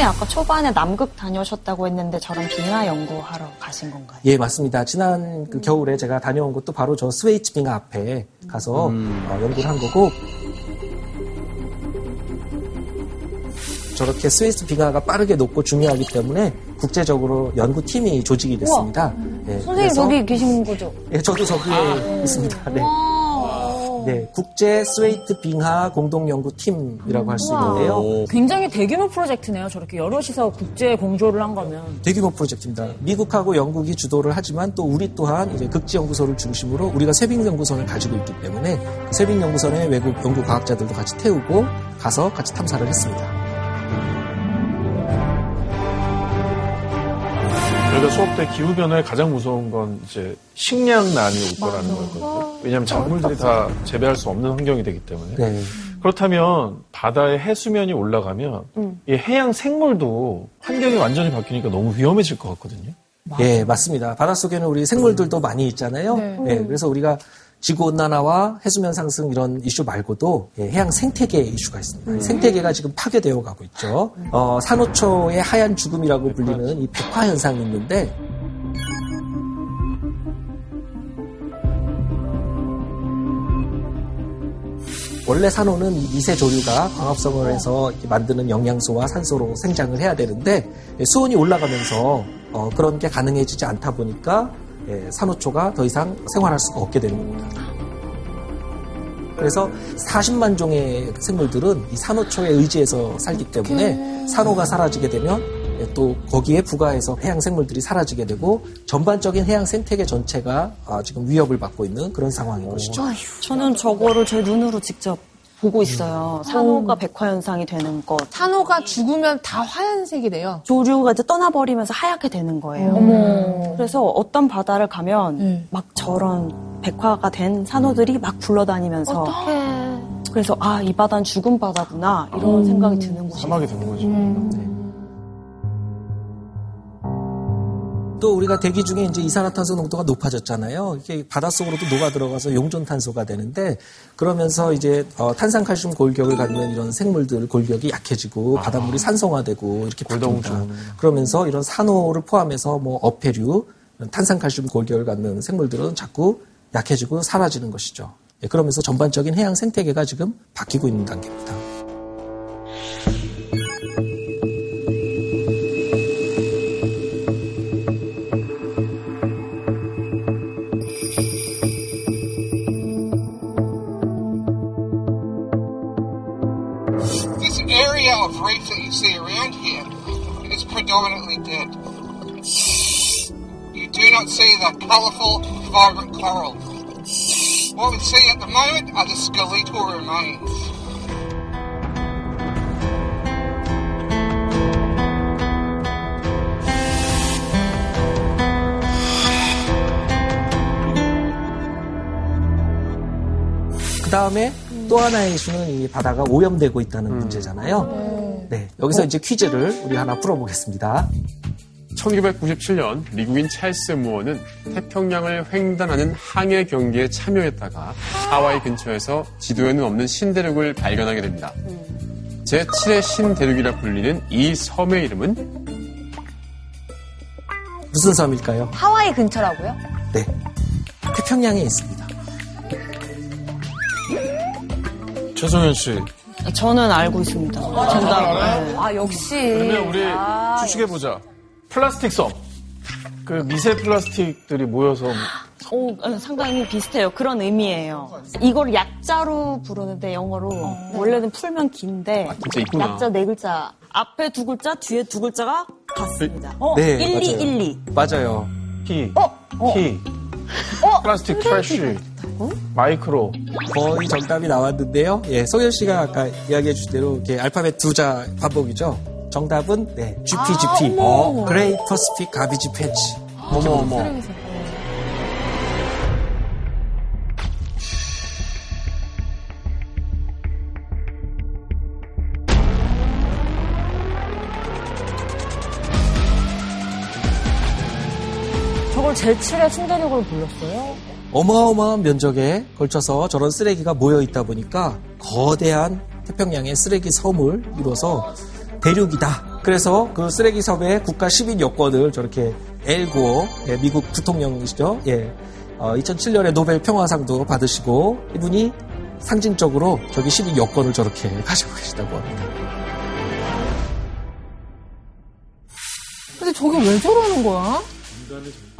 선생님 아까 초반에 남극 다녀오셨다고 했는데 저런 빙하 연구하러 가신 건가요? 예, 맞습니다. 지난 그 겨울에 제가 다녀온 곳도 바로 저 스웨이츠 빙하 앞에 가서 어, 연구를 한 거고 저렇게 스웨이츠 빙하가 빠르게 녹고 중요하기 때문에 국제적으로 연구팀이 조직이 됐습니다. 예, 선생님 그래서- 저기 계신 거죠? 예, 저도 저기에 있습니다. 네. 네, 국제 스웨이츠 빙하 공동연구팀이라고 할수 있는데요. 굉장히 대규모 프로젝트네요. 저렇게 여럿이서 국제 공조를 한 거면. 대규모 프로젝트입니다. 미국하고 영국이 주도를 하지만 또 우리 또한 이제 극지연구소를 중심으로 우리가 쇄빙연구선을 가지고 있기 때문에 그 쇄빙연구선에 외국 연구 과학자들도 같이 태우고 가서 같이 탐사를 했습니다. 저희가 수업 때 기후 변화에 가장 무서운 건 이제 식량난이 올 거라는 거거든요. 왜냐하면 작물들이 다 재배할 수 없는 환경이 되기 때문에. 네. 그렇다면 바다의 해수면이 올라가면 이 해양 생물도 환경이 완전히 바뀌니까 너무 위험해질 것 같거든요. 예, 맞습니다. 바닷속에는 우리 생물들도 많이 있잖아요. 네. 예, 그래서 우리가 지구 온난화와 해수면 상승 이런 이슈 말고도 예, 해양 생태계 이슈가 있습니다. 생태계가 지금 파괴되어 가고 있죠. 어, 산호초의 하얀 죽음이라고 불리는 이 백화 현상이 있는데 원래 산호는 이 미세 조류가 광합성을 해서 만드는 영양소와 산소로 생장을 해야 되는데 예, 수온이 올라가면서 어, 그런 게 가능해지지 않다 보니까 예, 산호초가 더 이상 생활할 수가 없게 되는 겁니다. 그래서 40만 종의 생물들은 이 산호초에 의지해서 살기 때문에 산호가 사라지게 되면 예, 또 거기에 부가해서 해양 생물들이 사라지게 되고 전반적인 해양 생태계 전체가 아, 지금 위협을 받고 있는 그런 상황인 것이죠. 저는 저거를 제 눈으로 직접 보고 있어요. 산호가 백화 현상이 되는 것. 산호가 죽으면 다 하얀색이 돼요. 조류가 이제 떠나버리면서 하얗게 되는 거예요. 어머. 그래서 어떤 바다를 가면 막 저런 백화가 된 산호들이 막 굴러다니면서 그래서 아 이 바다는 죽은 바다구나 이런 생각이 드는 곳이 사막이 된 거죠. 네. 또 우리가 대기 중에 이제 이산화탄소 농도가 높아졌잖아요. 이게 바닷속으로도 녹아 들어가서 용존 탄소가 되는데 그러면서 이제 어, 탄산칼슘 골격을 갖는 이런 생물들 골격이 약해지고 바닷물이 산성화되고 이렇게 바뀝니다. 그러면서 이런 산호를 포함해서 뭐 어패류, 탄산칼슘 골격을 갖는 생물들은 자꾸 약해지고 사라지는 것이죠. 예, 그러면서 전반적인 해양 생태계가 지금 바뀌고 있는 단계입니다. Predominantly dead. You do not see the colourful, vibrant coral. What we see at the moment are the skeletal remains. 그 다음에 또 하나의 이슈는 이 바다가 오염되고 있다는 문제잖아요. 네, 여기서 이제 퀴즈를 우리 하나 풀어보겠습니다. 1997년 미국인 찰스 무어는 태평양을 횡단하는 항해 경기에 참여했다가 하와이 근처에서 지도에는 없는 신대륙을 발견하게 됩니다. 제7의 신대륙이라 불리는 이 섬의 이름은 무슨 섬일까요? 하와이 근처라고요? 네, 태평양에 있습니다. 최성현 씨. 저는 알고 있습니다. 정답. 네. 아 역시. 그러면 우리 아, 추측해보자. 플라스틱 섬. 그 미세 플라스틱들이 모여서 오, 어, 상당히 비슷해요. 그런 의미예요. 이걸 약자로 부르는데 영어로 원래는 풀면 긴데 진짜 있구나. 약자 네 글자 앞에 두 글자 뒤에 두 글자가 같습니다. 네, 1212. 맞아요. 키, 어? 키, 플라스틱 trash, 마이크로. 거의 정답이 나왔는데요. 예, 송현 씨가 아까 이야기해 주신 대로 이렇게 알파벳 두자 반복이죠. 정답은 네, GPGP. 어, Great Pacific Garbage Patch. 어머 어머. 저걸 제7의 신대륙으로 불렀어요? 어마어마한 면적에 걸쳐서 저런 쓰레기가 모여 있다 보니까 거대한 태평양의 쓰레기 섬을 이뤄서 대륙이다. 그래서 그 쓰레기 섬의 국가 시민 여권을 저렇게 엘고 예, 미국 부통령이시죠. 예. 어, 2007년에 노벨 평화상도 받으시고 이분이 상징적으로 저기 시민 여권을 저렇게 가지고 계시다고 합니다. 근데 저게 왜 저러는 거야?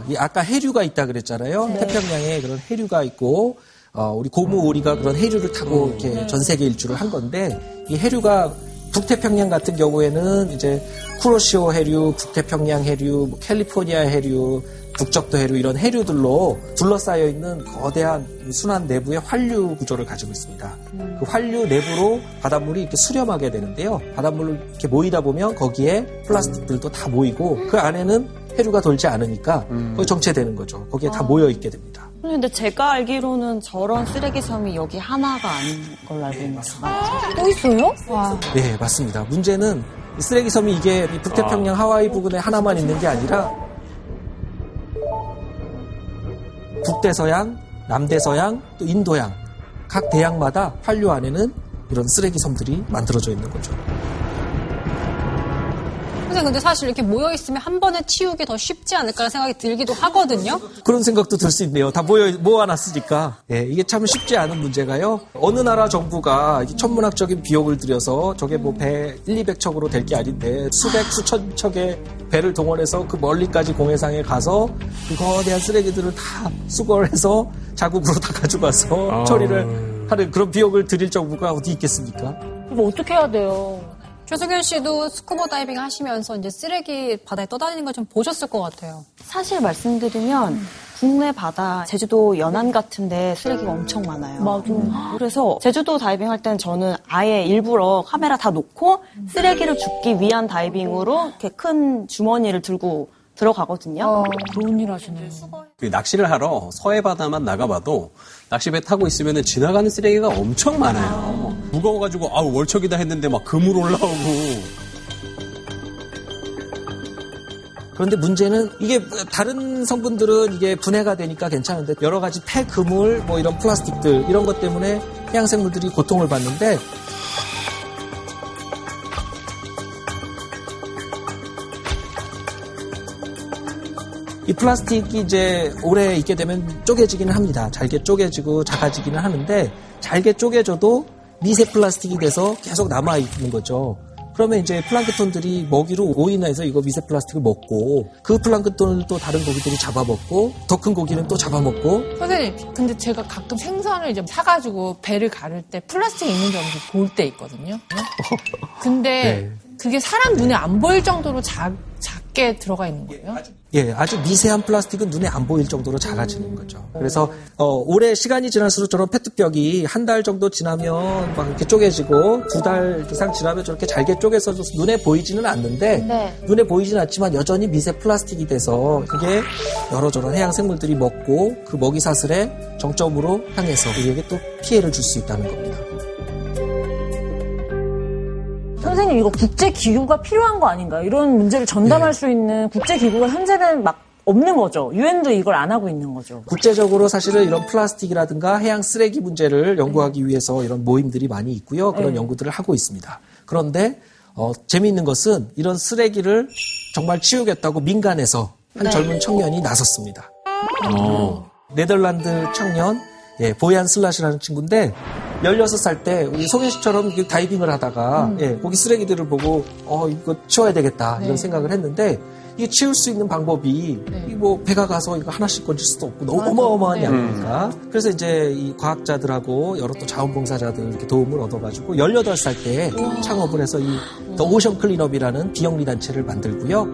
이 아까 해류가 있다 그랬잖아요. 네. 태평양에 그런 해류가 있고 어, 우리 고무 오리가 그런 해류를 타고 이렇게 네. 전 세계 일주를 한 건데 이 해류가 북태평양 같은 경우에는 이제 쿠로시오 해류, 북태평양 해류, 뭐 캘리포니아 해류, 북적도 해류 이런 해류들로 둘러싸여 있는 거대한 순환 내부의 환류 구조를 가지고 있습니다. 그 환류 내부로 바닷물이 이렇게 수렴하게 되는데요. 바닷물로 이렇게 모이다 보면 거기에 플라스틱들도 다 모이고 그 안에는 해류가 돌지 않으니까 거기 정체되는 거죠. 거기에 다 모여 있게 됩니다. 근데 제가 알기로는 저런 쓰레기 섬이 여기 하나가 아닌 걸로 알고 있는데 또 있어요? 와. 네, 맞습니다. 문제는 이 쓰레기 섬이 이게 이 북태평양 하와이 부근에 하나만 있는 게 아니라 북대서양, 남대서양, 또 인도양 각 대양마다 환류 안에는 이런 쓰레기 섬들이 만들어져 있는 거죠. 선생님, 근데 사실 이렇게 모여있으면 한 번에 치우기 더 쉽지 않을까라는 생각이 들기도 하거든요. 그런 생각도 들 수 있네요. 다 모여 모아놨으니까. 예, 이게 참 쉽지 않은 문제가요. 어느 나라 정부가 이 천문학적인 비용을 들여서 저게 뭐 배 1, 200척으로 될 게 아닌데 수백 수천 척의 배를 동원해서 그 멀리까지 공해상에 가서 그 거대한 쓰레기들을 다 수거를 해서 자국으로 다 가져가서 아. 처리를 하는 그런 비용을 들일 정부가 어디 있겠습니까? 그럼 어떻게 해야 돼요? 조석현 씨도 스쿠버 다이빙 하시면서 이제 쓰레기 바다에 떠다니는 걸 좀 보셨을 것 같아요. 사실 말씀드리면 국내 바다 제주도 연안 같은데 쓰레기가 엄청 많아요. 맞아. 그래서 제주도 다이빙 할 때는 저는 아예 일부러 카메라 다 놓고 쓰레기를 줍기 위한 다이빙으로 이렇게 큰 주머니를 들고 들어가거든요. 좋은 일 하시네요. 그 낚시를 하러 서해 바다만 나가봐도 낚시배 타고 있으면 지나가는 쓰레기가 엄청 많아요. 무거워가지고 아우 월척이다 했는데 막 그물 올라오고 그런데 문제는 이게 다른 성분들은 이게 분해가 되니까 괜찮은데 여러 가지 폐 그물 뭐 이런 플라스틱들 이런 것 때문에 해양생물들이 고통을 받는데 이 플라스틱이 이제 오래 있게 되면 쪼개지기는 합니다. 잘게 쪼개지고 작아지기는 하는데 잘게 쪼개져도 미세 플라스틱이 돼서 계속 남아 있는 거죠. 그러면 이제 플랑크톤들이 먹이로 오인해서 이거 미세 플라스틱을 먹고 그 플랑크톤을 또 다른 고기들이 잡아먹고 더 큰 고기는 또 잡아먹고 선생님, 근데 제가 가끔 생선을 이제 사가지고 배를 가를 때 플라스틱 있는지 없는지 볼때 있거든요. 근데 네. 그게 사람 눈에 안 보일 정도로 작, 작게 들어가 있는 거예요? 예, 아주 미세한 플라스틱은 눈에 안 보일 정도로 작아지는 거죠. 그래서 어, 오래 시간이 지날수록 저런 페트벽이 한 달 정도 지나면 막 이렇게 쪼개지고 두 달 이상 지나면 저렇게 잘게 쪼개서 눈에 보이지는 않는데 네. 눈에 보이진 않지만 여전히 미세 플라스틱이 돼서 그게 여러 저런 해양 생물들이 먹고 그 먹이 사슬의 정점으로 향해서 우리에게 또 피해를 줄 수 있다는 겁니다. 선생님 이거 국제 기구가 필요한 거 아닌가요? 이런 문제를 전담할 수 있는 국제 기구가 현재는 막 없는 거죠. 유엔도 이걸 안 하고 있는 거죠. 국제적으로 사실은 이런 플라스틱이라든가 해양 쓰레기 문제를 연구하기 위해서 이런 모임들이 많이 있고요. 그런 네. 연구들을 하고 있습니다. 그런데 어, 재미있는 것은 이런 쓰레기를 정말 치우겠다고 민간에서 한 네. 젊은 청년이 나섰습니다. 네덜란드 청년 예, 보얀 슬라시라는 친구인데 16살 때 우리 송혜 씨처럼 이렇게 다이빙을 하다가 예, 거기 쓰레기들을 보고 어 이거 치워야 되겠다 이런 생각을 했는데 이게 치울 수 있는 방법이 이뭐 배가 가서 이거 하나씩 건질 수도 없고 너무 어마어마한 네. 양이니까. 그래서 이제 이 과학자들하고 여러 또 자원봉사자들 이렇게 도움을 얻어가지고 18살 때 창업을 해서 이 더 오션 클린업이라는 비영리 단체를 만들고요.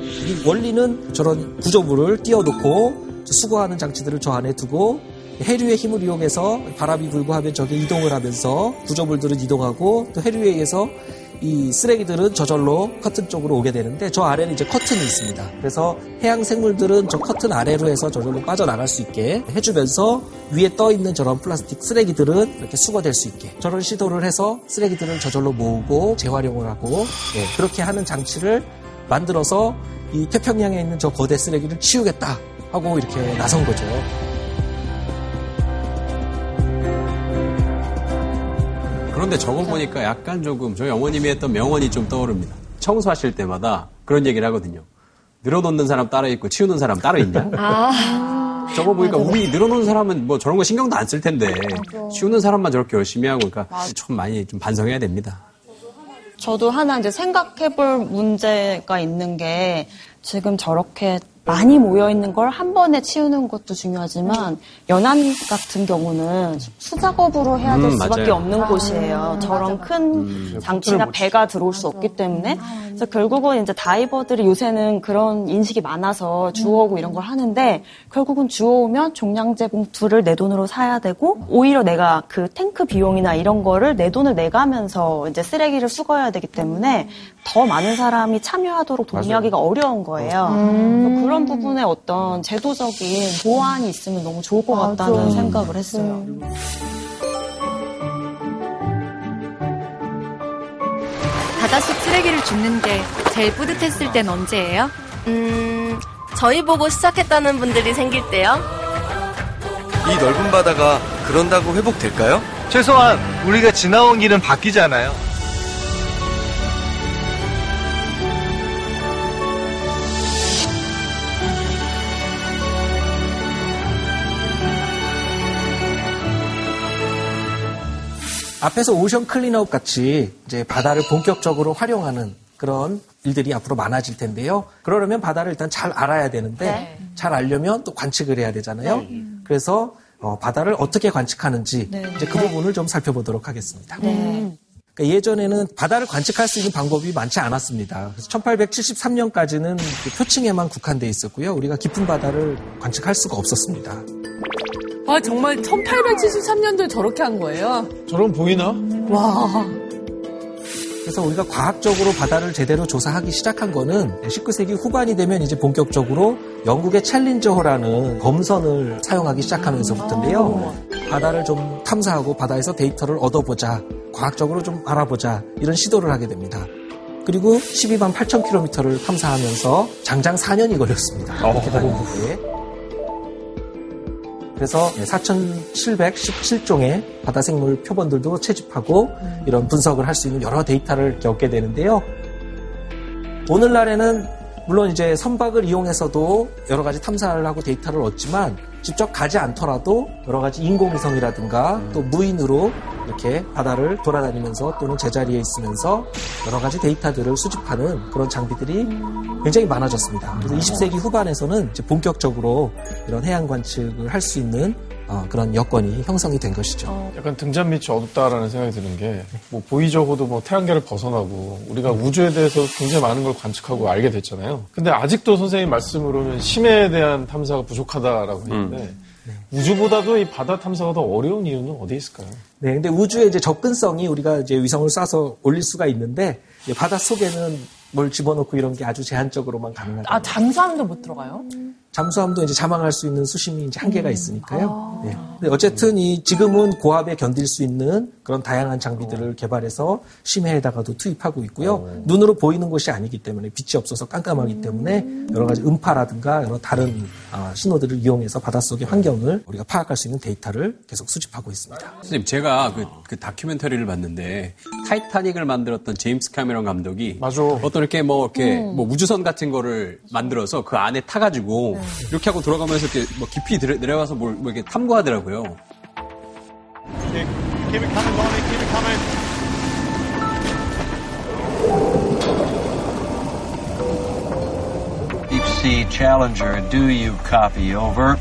이 원리는 저런 구조물을 띄워놓고 수거하는 장치들을 저 안에 두고 해류의 힘을 이용해서 바람이 불고 하면 저게 이동을 하면서 구조물들은 이동하고 또 해류에 의해서 이 쓰레기들은 저절로 커튼 쪽으로 오게 되는데 저 아래는 이제 커튼이 있습니다. 그래서 해양 생물들은 저 커튼 아래로 해서 저절로 빠져나갈 수 있게 해주면서 위에 떠 있는 저런 플라스틱 쓰레기들은 이렇게 수거될 수 있게 저런 시도를 해서 쓰레기들을 저절로 모으고 재활용을 하고 예, 그렇게 하는 장치를 만들어서 이 태평양에 있는 저 거대 쓰레기를 치우겠다 하고 이렇게 나선 거죠. 그런데 저거 보니까 약간 조금 저희 어머님이 했던 명언이 좀 떠오릅니다. 청소하실 때마다 그런 얘기를 하거든요. 늘어놓는 사람 따로 있고 치우는 사람 따로 있냐? 아. 저거 보니까 우리 늘어놓는 사람은 뭐 저런 거 신경도 안 쓸 텐데 치우는 사람만 저렇게 열심히 하고 그러니까 좀 많이 좀 반성해야 됩니다. 저도 하나 이제 생각해볼 문제가 있는 게 지금 저렇게 많이 모여 있는 걸 한 번에 치우는 것도 중요하지만 연안 같은 경우는 수작업으로 해야 될 음, 수밖에 맞아요. 없는 곳이에요. 저런 큰 장치나 배가 들어올 수 없기 때문에 그래서 결국은 이제 다이버들이 요새는 그런 인식이 많아서 주워오고 이런 걸 하는데 결국은 주워오면 종량제 봉투를 내 돈으로 사야 되고 오히려 내가 그 탱크 비용이나 이런 거를 내 돈을 내가면서 이제 쓰레기를 수거해야 되기 때문에 더 많은 사람이 참여하도록 동의하기가 어려운 거예요. 그래서 그런 부분에 어떤 제도적인 보완이 있으면 너무 좋을 것 같다는 생각을 했어요. 바닷속 쓰레기를 줍는 게 제일 뿌듯했을 땐 언제예요? 음, 저희 보고 시작했다는 분들이 생길 때요. 이 넓은 바다가 그런다고 회복될까요? 최소한 우리가 지나온 길은 바뀌잖아요. 앞에서 오션 클린업 같이 이제 바다를 본격적으로 활용하는 그런 일들이 앞으로 많아질 텐데요. 그러려면 바다를 일단 잘 알아야 되는데 잘 알려면 또 관측을 해야 되잖아요. 그래서 어, 바다를 어떻게 관측하는지 이제 그 부분을 좀 살펴보도록 하겠습니다. 그러니까 예전에는 바다를 관측할 수 있는 방법이 많지 않았습니다. 그래서 1873년까지는 표층에만 국한돼 있었고요. 우리가 깊은 바다를 관측할 수가 없었습니다. 아, 정말 1873년도에 저렇게 한 거예요? 저런 보이나? 와. 그래서 우리가 과학적으로 바다를 제대로 조사하기 시작한 거는 19세기 후반이 되면 이제 본격적으로 영국의 챌린저호라는 검선을 사용하기 시작하면서부터인데요. 바다를 좀 탐사하고 바다에서 데이터를 얻어보자, 과학적으로 좀 알아보자 이런 시도를 하게 됩니다. 그리고 12만 8천 킬로미터를 탐사하면서 장장 4년이 걸렸습니다. 이렇게 다니는데. 그래서 4,717종의 바다 생물 표본들도 채집하고 이런 분석을 할 수 있는 여러 데이터를 얻게 되는데요. 오늘날에는 물론 이제 선박을 이용해서도 여러 가지 탐사를 하고 데이터를 얻지만 직접 가지 않더라도 여러 가지 인공위성이라든가 또 무인으로 이렇게 바다를 돌아다니면서 또는 제자리에 있으면서 여러 가지 데이터들을 수집하는 그런 장비들이 굉장히 많아졌습니다. 그래서 20세기 후반에서는 이제 본격적으로 이런 해양 관측을 할 수 있는 어, 그런 여건이 형성이 된 것이죠. 약간 등잔 밑이 어둡다라는 생각이 드는 게, 뭐, 보이저호도 뭐 태양계를 벗어나고, 우리가 우주에 대해서 굉장히 많은 걸 관측하고 알게 됐잖아요. 근데 아직도 선생님 말씀으로는 심해에 대한 탐사가 부족하다라고 했는데, 우주보다도 이 바다 탐사가 더 어려운 이유는 어디에 있을까요? 네, 근데 우주의 이제 접근성이 우리가 이제 위성을 쏴서 올릴 수가 있는데 바다 속에는 뭘 집어넣고 이런 게 아주 제한적으로만 가능하다. 아, 잠수함도 못 들어가요? 잠수함도 이제 자망할 수 있는 수심이 이제 한계가 있으니까요. 네. 근데 어쨌든 이 지금은 고압에 견딜 수 있는 그런 다양한 장비들을 개발해서 심해에다가도 투입하고 있고요. 눈으로 보이는 것이 아니기 때문에 빛이 없어서 깜깜하기 때문에 여러 가지 음파라든가 여러 다른 아, 신호들을 이용해서 바닷속의 환경을 우리가 파악할 수 있는 데이터를 계속 수집하고 있습니다. 선생님, 제가 그, 그 다큐멘터리를 봤는데, 타이타닉을 만들었던 제임스 카메론 감독이. 어떤 이렇게 뭐, 이렇게 음. 뭐 우주선 같은 거를 만들어서 그 안에 타가지고, 이렇게 하고 들어가면서 이렇게 뭐 깊이 들어- 내려가서 뭘, 뭐 이렇게 탐구하더라고요. Keep it coming, Lonnie. Keep it coming. Deep Sea Challenger, do you copy over?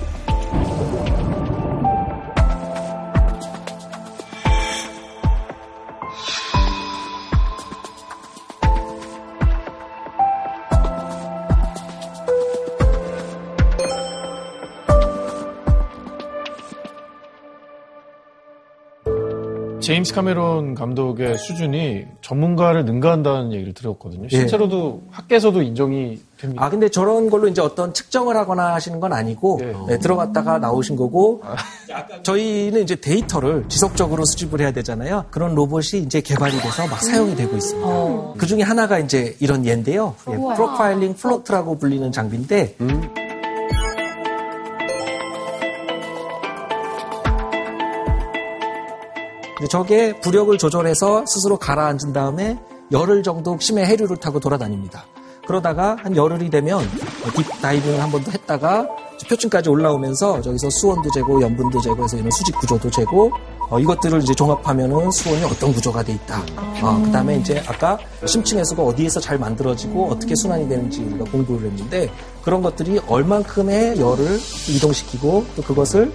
제임스 카메론 감독의 수준이 전문가를 능가한다는 얘기를 들었거든요. 예. 실제로도 학계에서도 인정이 됩니다. 아, 근데 저런 걸로 이제 어떤 측정을 하거나 하시는 건 아니고, 네, 들어갔다가 나오신 거고, 저희는 이제 데이터를 지속적으로 수집을 해야 되잖아요. 그런 로봇이 이제 개발이 돼서 막 사용이 되고 있습니다. 그 중에 하나가 이제 이런 예인데요. 예. profiling float라고 불리는 장비인데, 이 저게 부력을 조절해서 스스로 가라앉은 다음에 열흘 정도 심해 해류를 타고 돌아다닙니다. 그러다가 한 열흘이 되면 딥 다이빙을 한 번 더 했다가 표층까지 올라오면서 저기서 수온도 재고 염분도 재고 해서 이런 수직 구조도 재고 어, 이것들을 이제 종합하면은 수온이 어떤 구조가 돼 있다. 어, 그 다음에 이제 아까 심층 해수가 어디에서 잘 만들어지고 어떻게 순환이 되는지 우리가 공부를 했는데 그런 것들이 얼만큼의 열을 이동시키고 또 그것을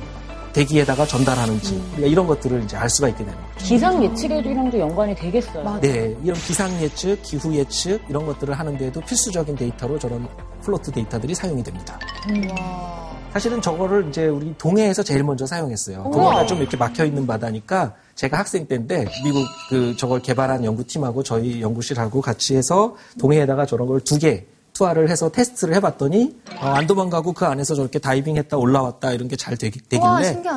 대기에다가 전달하는지 우리가 이런 것들을 이제 알 수가 있게 되는 거죠. 기상 예측에도 이랑도 연관이 되겠어요. 네, 이런 기상 예측, 기후 예측 이런 것들을 하는데도 필수적인 데이터로 저런 float 데이터들이 사용이 됩니다. 사실은 저거를 이제 우리 동해에서 제일 먼저 사용했어요. 우와. 동해가 좀 이렇게 막혀 있는 바다니까 제가 학생 때인데 미국 그 저걸 개발한 연구팀하고 저희 연구실하고 같이 해서 동해에다가 저런 걸 두 개 투하를 해서 테스트를 해봤더니 어, 안 도망가고 그 안에서 저렇게 다이빙했다 올라왔다 이런 게 잘 되길래.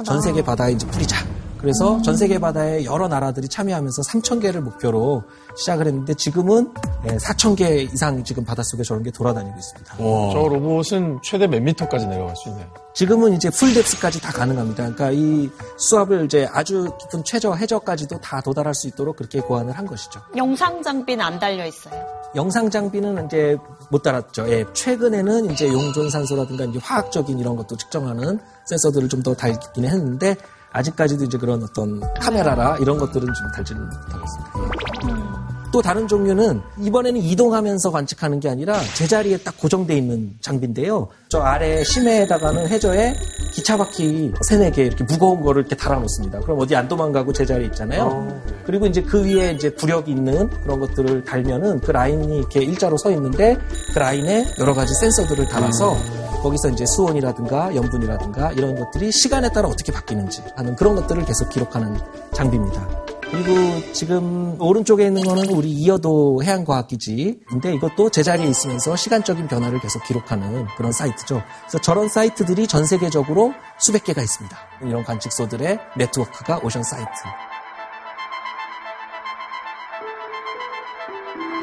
전 세계 바다에 이제 뿌리자. 그래서 전 세계 바다에 여러 나라들이 참여하면서 3천 개를 목표로 시작을 했는데 지금은 4천 개 이상 지금 바닷속에 저런 게 돌아다니고 있습니다. 저 로봇은 최대 몇 미터까지 내려갈 수 있나요? 지금은 이제 풀뎁스까지 다 가능합니다. 그러니까 이 수압을 이제 아주 깊은 최저 해저까지도 다 도달할 수 있도록 그렇게 고안을 한 것이죠. 영상 장비는 안 달려 있어요. 영상 장비는 이제 못 달았죠. 예, 최근에는 이제 용존 산소라든가 이제 화학적인 이런 것도 측정하는 센서들을 좀 더 달기는 했는데 아직까지도 이제 그런 어떤 카메라라 이런 것들은 좀 달지는 못하고 있습니다. 또 다른 종류는 이번에는 이동하면서 관측하는 게 아니라 제자리에 딱 고정돼 있는 장비인데요. 저 아래 심해에다가는 해저에 기차 바퀴 세네 개 이렇게 무거운 거를 이렇게 달아 놓습니다. 그럼 어디 안 도망가고 제자리에 있잖아요. 그리고 이제 그 위에 이제 부력이 있는 그런 것들을 달면은 그 라인이 이렇게 일자로 서 있는데 그 라인에 여러 가지 센서들을 달아서 거기서 이제 수온이라든가 염분이라든가 이런 것들이 시간에 따라 어떻게 바뀌는지 하는 그런 것들을 계속 기록하는 장비입니다. 그리고 지금 오른쪽에 있는 거는 우리 이여도 해양과학기지인데 이것도 제자리에 있으면서 시간적인 변화를 계속 기록하는 그런 사이트죠. 그래서 저런 사이트들이 전 세계적으로 수백 개가 있습니다. 이런 관측소들의 네트워크가 오션 사이트.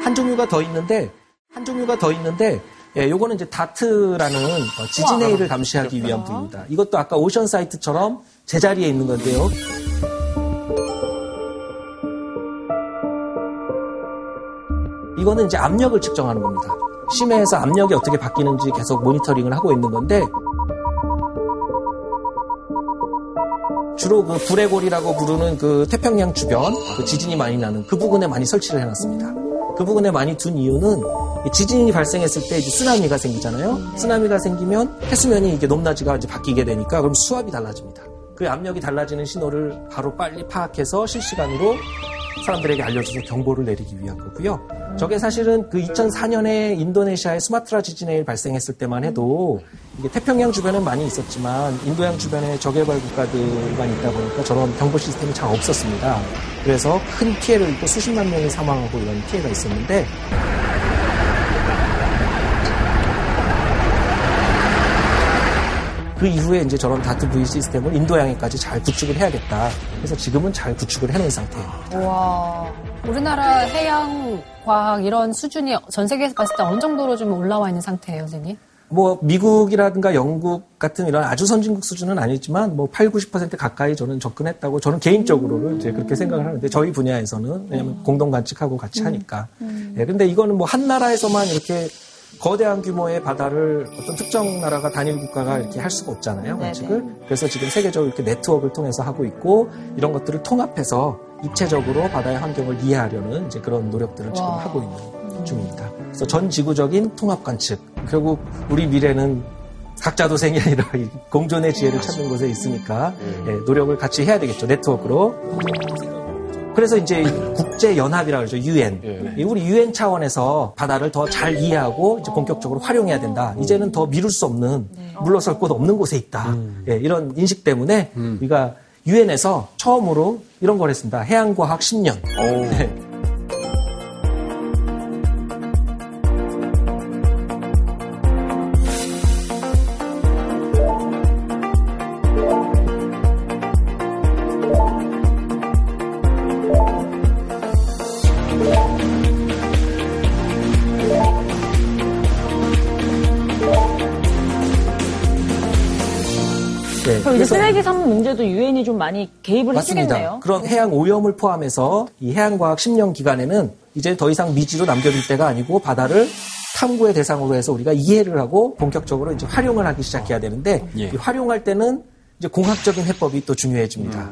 한 종류가 더 있는데 한 종류가 더 있는데 예, 요거는 이제 다트라는 어, 지진해일을 감시하기 위한 부입니다. 이것도 아까 오션 사이트처럼 제자리에 있는 건데요. 이거는 이제 압력을 측정하는 겁니다. 심해에서 압력이 어떻게 바뀌는지 계속 모니터링을 하고 있는 건데 주로 그 불레골이라고 부르는 그 태평양 주변 그 지진이 많이 나는 그 부근에 많이 설치를 해놨습니다. 그 부근에 많이 둔 이유는 이 지진이 발생했을 때 이제 쓰나미가 생기잖아요. 쓰나미가 생기면 해수면이 이게 높낮이가 이제 바뀌게 되니까 그럼 수압이 달라집니다. 그 압력이 달라지는 신호를 바로 빨리 파악해서 실시간으로 사람들에게 알려줘서 경보를 내리기 위한 거고요. 저게 사실은 그 2004년에 인도네시아의 수마트라 지진해일 발생했을 때만 해도 이게 태평양 주변은 많이 있었지만 인도양 주변에 저개발 국가들만 있다 보니까 저런 경보 시스템이 잘 없었습니다. 그래서 큰 피해를 입고 수십만 명이 사망하고 이런 피해가 있었는데 그 이후에 이제 저런 다트 V 시스템을 인도양에까지 잘 구축을 해야겠다. 그래서 지금은 잘 구축을 해놓은 상태예요. 와, 우리나라 해양 과학 이런 수준이 전 세계에서 봤을 때 어느 정도로 좀 올라와 있는 상태예요, 선생님? 뭐 미국이라든가 영국 같은 이런 아주 선진국 수준은 아니지만 뭐 8, 90% 가까이 저는 접근했다고 저는 개인적으로는 이제 그렇게 생각을 하는데 저희 분야에서는 왜냐하면 공동 관측하고 같이 하니까. 예, 근데 이거는 뭐 한 나라에서만 이렇게 거대한 규모의 바다를 어떤 특정 나라가 단일 국가가 이렇게 할 수가 없잖아요, 관측을. 그래서 지금 세계적으로 이렇게 네트워크를 통해서 하고 있고 이런 것들을 통합해서 입체적으로 바다의 환경을 이해하려는 이제 그런 노력들을 지금 와. 하고 있는 중입니다. 그래서 전 지구적인 통합 관측. 결국 우리 미래는 각자 도생이 아니라 이 공존의 지혜를 찾는 곳에 있으니까 예, 노력을 같이 해야 되겠죠. 네트워크로. 그래서 이제 국제 연합이라고 그러죠. 유엔. 우리 유엔 차원에서 바다를 더 잘 이해하고 이제 본격적으로 활용해야 된다. 이제는 더 미룰 수 없는 물러설 곳 없는 곳에 있다. 예, 이런 인식 때문에 우리가 유엔에서 처음으로 이런 걸 했습니다. 해양과학 10년. 네. 네, 문제도 유엔이 좀 많이 개입을 맞습니다. 해주겠네요. 그런 해양 오염을 포함해서 이 해양과학 10년 기간에는 이제 더 이상 미지로 남겨둘 때가 아니고 바다를 탐구의 대상으로 해서 우리가 이해를 하고 본격적으로 이제 활용을 하기 시작해야 되는데 예. 이 활용할 때는 이제 공학적인 해법이 또 중요해집니다.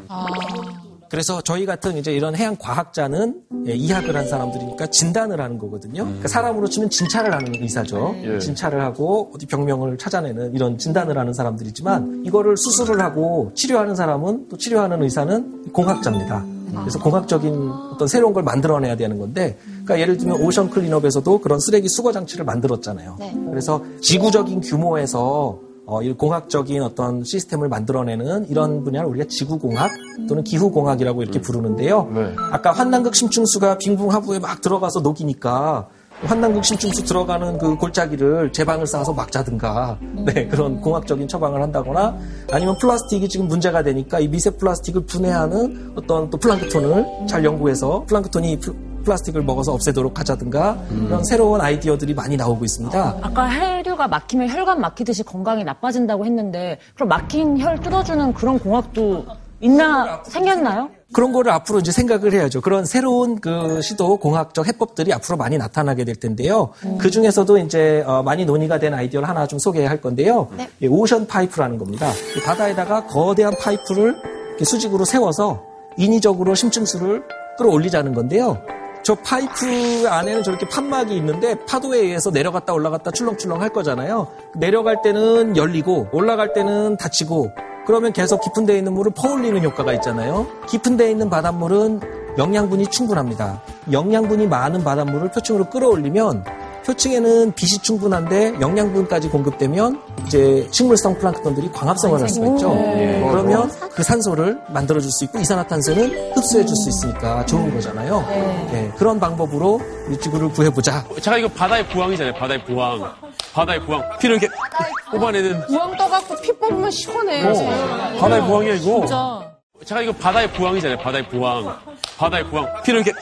그래서 저희 같은 이제 이런 해양 과학자는 예, 이학을 한 사람들이니까 진단을 하는 거거든요. 그러니까 사람으로 치면 진찰을 하는 의사죠. 예. 진찰을 하고 어디 병명을 찾아내는 이런 진단을 하는 사람들이지만 이거를 수술을 하고 치료하는 사람은 또 치료하는 의사는 공학자입니다. 그래서 공학적인 어떤 새로운 걸 만들어내야 되는 건데, 그러니까 예를 들면 오션 클린업에서도 그런 쓰레기 수거 장치를 만들었잖아요. 그래서 지구적인 규모에서 어, 이 공학적인 어떤 시스템을 만들어내는 이런 분야를 우리가 지구공학 또는 기후공학이라고 이렇게 부르는데요. 아까 환난극 심층수가 빙붕 하부에 막 들어가서 녹이니까 환난극 심층수 들어가는 그 골짜기를 제방을 쌓아서 막자든가 네, 그런 공학적인 처방을 한다거나 아니면 플라스틱이 지금 문제가 되니까 이 미세 플라스틱을 분해하는 어떤 또 플랑크톤을 잘 연구해서 플랑크톤이 플- 플라스틱을 먹어서 없애도록 하자든가 이런 새로운 아이디어들이 많이 나오고 있습니다. 아까 해류가 막히면 혈관 막히듯이 건강이 나빠진다고 했는데 그럼 막힌 혈 뚫어주는 그런 공학도 있나 생겼나요? 그런 거를 앞으로 이제 생각을 해야죠. 그런 새로운 그 시도 공학적 해법들이 앞으로 많이 나타나게 될 텐데요. 그 중에서도 이제 어, 많이 논의가 된 아이디어를 하나 좀 소개할 건데요. 이 ocean pipe라는 겁니다. 이 바다에다가 거대한 파이프를 수직으로 세워서 인위적으로 심층수를 끌어올리자는 건데요. 저 파이프 안에는 저렇게 판막이 있는데 파도에 의해서 내려갔다 올라갔다 출렁출렁 할 거잖아요. 내려갈 때는 열리고 올라갈 때는 닫히고 그러면 계속 깊은 데에 있는 물을 퍼올리는 효과가 있잖아요. 깊은 데에 있는 바닷물은 영양분이 충분합니다. 영양분이 많은 바닷물을 표층으로 끌어올리면 표층에는 빛이 충분한데 영양분까지 공급되면 이제 식물성 플랑크톤들이 광합성을 할 수가 있죠. 예. 그러면 그 산소를 만들어줄 수 있고 이산화탄소는 흡수해줄 수 있으니까 좋은 거잖아요. 예, 그런 방법으로 우리 지구를 구해보자. 잠깐 이거 바다의 부항이잖아요. 바다의 부항. 바다의 부항. 피를 이렇게 뽑아내는. 부항 떠갖고 피 뽑으면 시원해. 어, 바다의 부항이야 이거. 진짜. 잠깐 이거 바다의 부항이잖아요. 바다의 부항. 바다의 부항. 피를 이렇게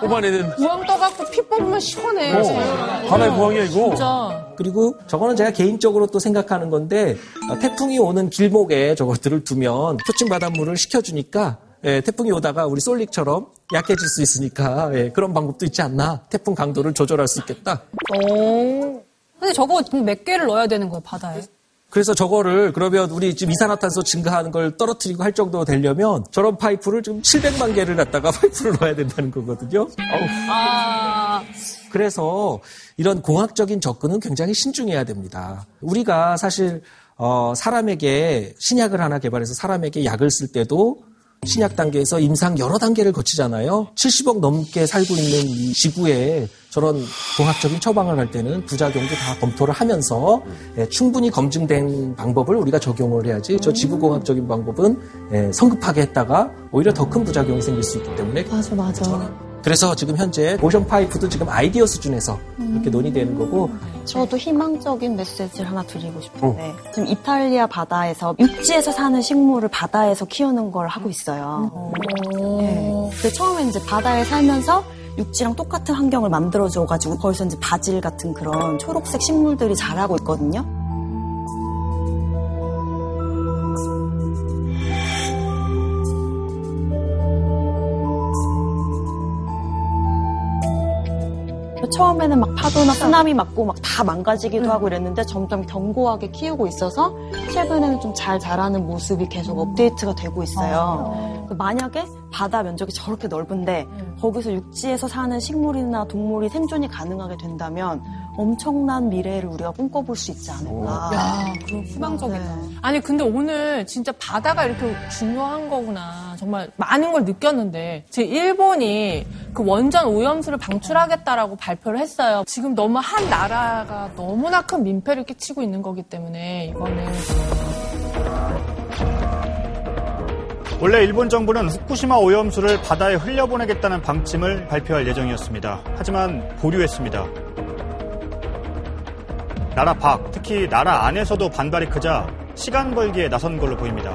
뽑아내는. 부항 떠갖고 피 뽑으면 시원해. 어, 바다의 부항이야 이거. 진짜. 그리고 저거는 제가 개인적으로 또 생각하는 건데 어, 태풍이 오는 길목에 저것들을 두면 표층 바닷물을 식혀주니까 예, 태풍이 오다가 우리 솔릭처럼 약해질 수 있으니까 예, 그런 방법도 있지 않나 태풍 강도를 조절할 수 있겠다. 근데 저거 몇 개를 넣어야 되는 거예요, 바다에? 그래서 저거를 그러면 우리 지금 이산화탄소 증가하는 걸 떨어뜨리고 할 정도 되려면 저런 파이프를 지금 700만 개를 갖다가 파이프를 넣어야 된다는 거거든요. 아, 그래서 이런 공학적인 접근은 굉장히 신중해야 됩니다. 우리가 사실 어, 사람에게 신약을 하나 개발해서 사람에게 약을 쓸 때도 신약 단계에서 임상 여러 단계를 거치잖아요. 70억 넘게 살고 있는 이 지구에 저런 공학적인 처방을 할 때는 부작용도 다 검토를 하면서 예, 충분히 검증된 방법을 우리가 적용을 해야지 저 지구공학적인 방법은 예, 성급하게 했다가 오히려 더 큰 부작용이 생길 수 있기 때문에 맞아, 맞아. 그래서 지금 현재 오션 파이프도 지금 아이디어 수준에서 이렇게 논의되는 거고 저도 희망적인 메시지를 하나 드리고 싶은데 지금 이탈리아 바다에서 육지에서 사는 식물을 바다에서 키우는 걸 하고 있어요. 네. 근데 처음에 이제 바다에 살면서 육지랑 똑같은 환경을 만들어줘가지고 거기서 이제 바질 같은 그런 초록색 식물들이 자라고 있거든요. 처음에는 막 파도나 쓰나미 맞고 막 다 망가지기도 하고 이랬는데 점점 견고하게 키우고 있어서 최근에는 좀 잘 자라는 모습이 계속 업데이트가 되고 있어요. 그 만약에 바다 면적이 저렇게 넓은데 거기서 육지에서 사는 식물이나 동물이 생존이 가능하게 된다면 엄청난 미래를 우리가 꿈꿔볼 수 있지 않을까. 야, 그럼 희망적이다. 아니, 근데 오늘 진짜 바다가 이렇게 중요한 거구나. 정말 많은 걸 느꼈는데, 제 일본이 그 원전 오염수를 방출하겠다라고 발표를 했어요. 지금 너무 한 나라가 너무나 큰 민폐를 끼치고 있는 거기 때문에, 이거는. 원래 일본 정부는 후쿠시마 오염수를 바다에 흘려보내겠다는 방침을 발표할 예정이었습니다. 하지만 보류했습니다. 나라 밖, 특히 나라 안에서도 반발이 크자 시간 벌기에 나선 걸로 보입니다.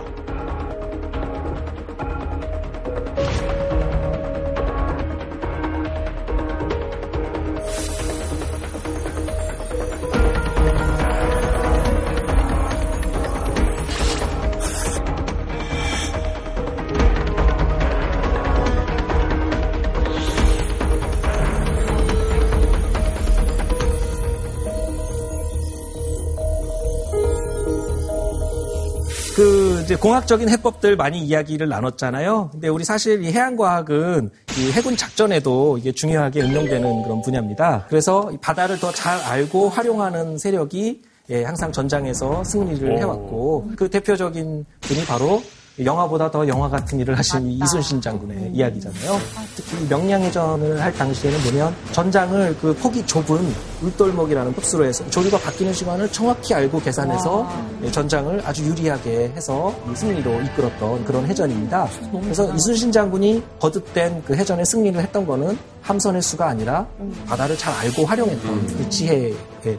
공학적인 해법들 많이 이야기를 나눴잖아요. 근데 우리 사실 이 해양과학은 이 해군 작전에도 이게 중요하게 응용되는 그런 분야입니다. 그래서 이 바다를 더 잘 알고 활용하는 세력이 예, 항상 전장에서 승리를 해왔고 그 대표적인 분이 바로 영화보다 더 영화 같은 일을 하신 이 이순신 장군의 이야기잖아요. 특히 이 명량해전을 할 당시에는 보면 전장을 그 폭이 좁은 울돌목이라는 흡수로 해서 조류가 바뀌는 시간을 정확히 알고 계산해서 예, 전장을 아주 유리하게 해서 이 승리로 이끌었던 그런 해전입니다. 그래서 이순신 장군이 거듭된 그 해전에 승리를 했던 거는 함선의 수가 아니라 바다를 잘 알고 활용했던 그 지혜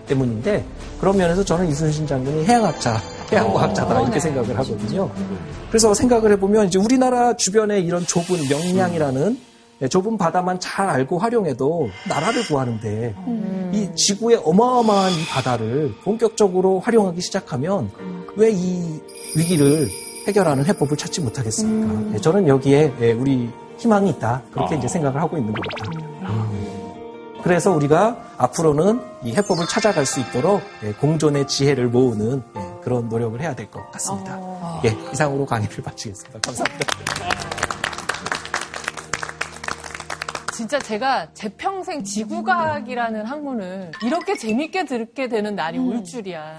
때문인데 그런 면에서 저는 이순신 장군이 해양학자, 해양과학자다 이렇게 생각을 하거든요. 그래서 생각을 해보면 이제 우리나라 주변에 이런 좁은 명량이라는 좁은 바다만 잘 알고 활용해도 나라를 구하는데 이 지구의 어마어마한 이 바다를 본격적으로 활용하기 시작하면 왜 이 위기를 해결하는 해법을 찾지 못하겠습니까? 네, 저는 여기에 예, 우리 희망이 있다. 그렇게 이제 생각을 하고 있는 겁니다. 그래서 우리가 앞으로는 이 해법을 찾아갈 수 있도록 예, 공존의 지혜를 모으는 예, 그런 노력을 해야 될 것 같습니다. 예, 이상으로 강의를 마치겠습니다. 감사합니다. 진짜 제가 제 평생 지구과학이라는 학문을 이렇게 재밌게 듣게 되는 날이 올 줄이야.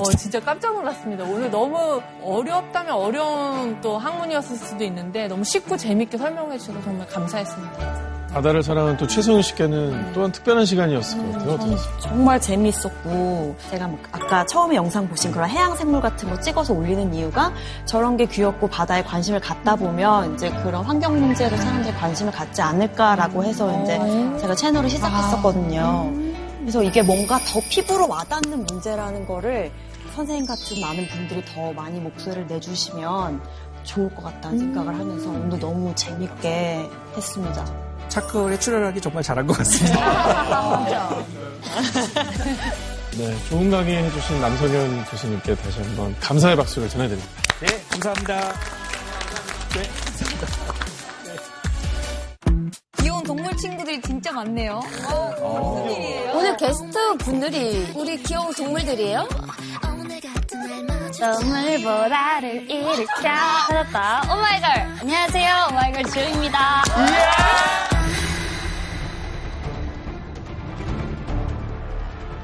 어, 진짜 깜짝 놀랐습니다. 오늘 너무 어렵다면 어려운 또 학문이었을 수도 있는데 너무 쉽고 재밌게 설명해 주셔서 정말 감사했습니다. 바다를 사랑하는 또 최성윤 씨께는 또한 특별한 시간이었을 것 같아요. 어떠셨어요? 정말 재밌었고 제가 뭐 아까 처음에 영상 보신 그런 해양 생물 같은 거 찍어서 올리는 이유가 저런 게 귀엽고 바다에 관심을 갖다 보면 이제 그런 환경 문제에도 사람들이 관심을 갖지 않을까라고 해서 이제 제가 채널을 시작했었거든요. 그래서 이게 뭔가 더 피부로 와닿는 문제라는 거를 선생님 같은 많은 분들이 더 많이 목소리를 내주시면 좋을 것 같다는 생각을 하면서 오늘 너무 재밌게 했습니다. 차크에 출연하기 정말 잘한 것 같습니다. 네, 좋은 강의 해주신 남성현 교수님께 다시 한번 감사의 박수를 전해드립니다. 네, 감사합니다. 귀여운 동물 친구들이 진짜 많네요. 어, 무슨 일이에요? 오늘 게스트 분들이 우리 귀여운 동물들이에요? 동물보다를 일으켜 찾았다 오마이걸 안녕하세요 오마이걸 지우입니다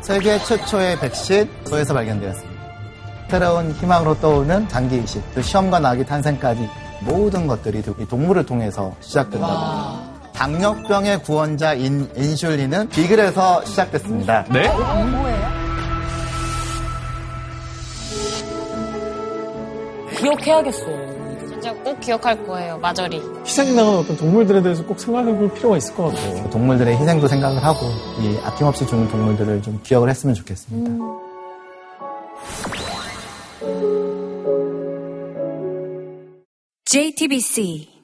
세계 최초의 백신 소에서 발견되었습니다. 새로운 희망으로 떠오르는 장기 이식, 또 시험과 나기 탄생까지 모든 것들이 이 동물을 통해서 시작된다. 당뇨병의 구원자 인, 인슐린은 비글에서 시작됐습니다. 네? 기억해야겠어요. 진짜 꼭 기억할 거예요 마저리 희생당한 어떤 동물들에 대해서 꼭 생각해 볼 필요가 있을 것 같아요. 동물들의 희생도 생각을 하고 이 아낌없이 죽는 동물들을 좀 기억을 했으면 좋겠습니다. JTBC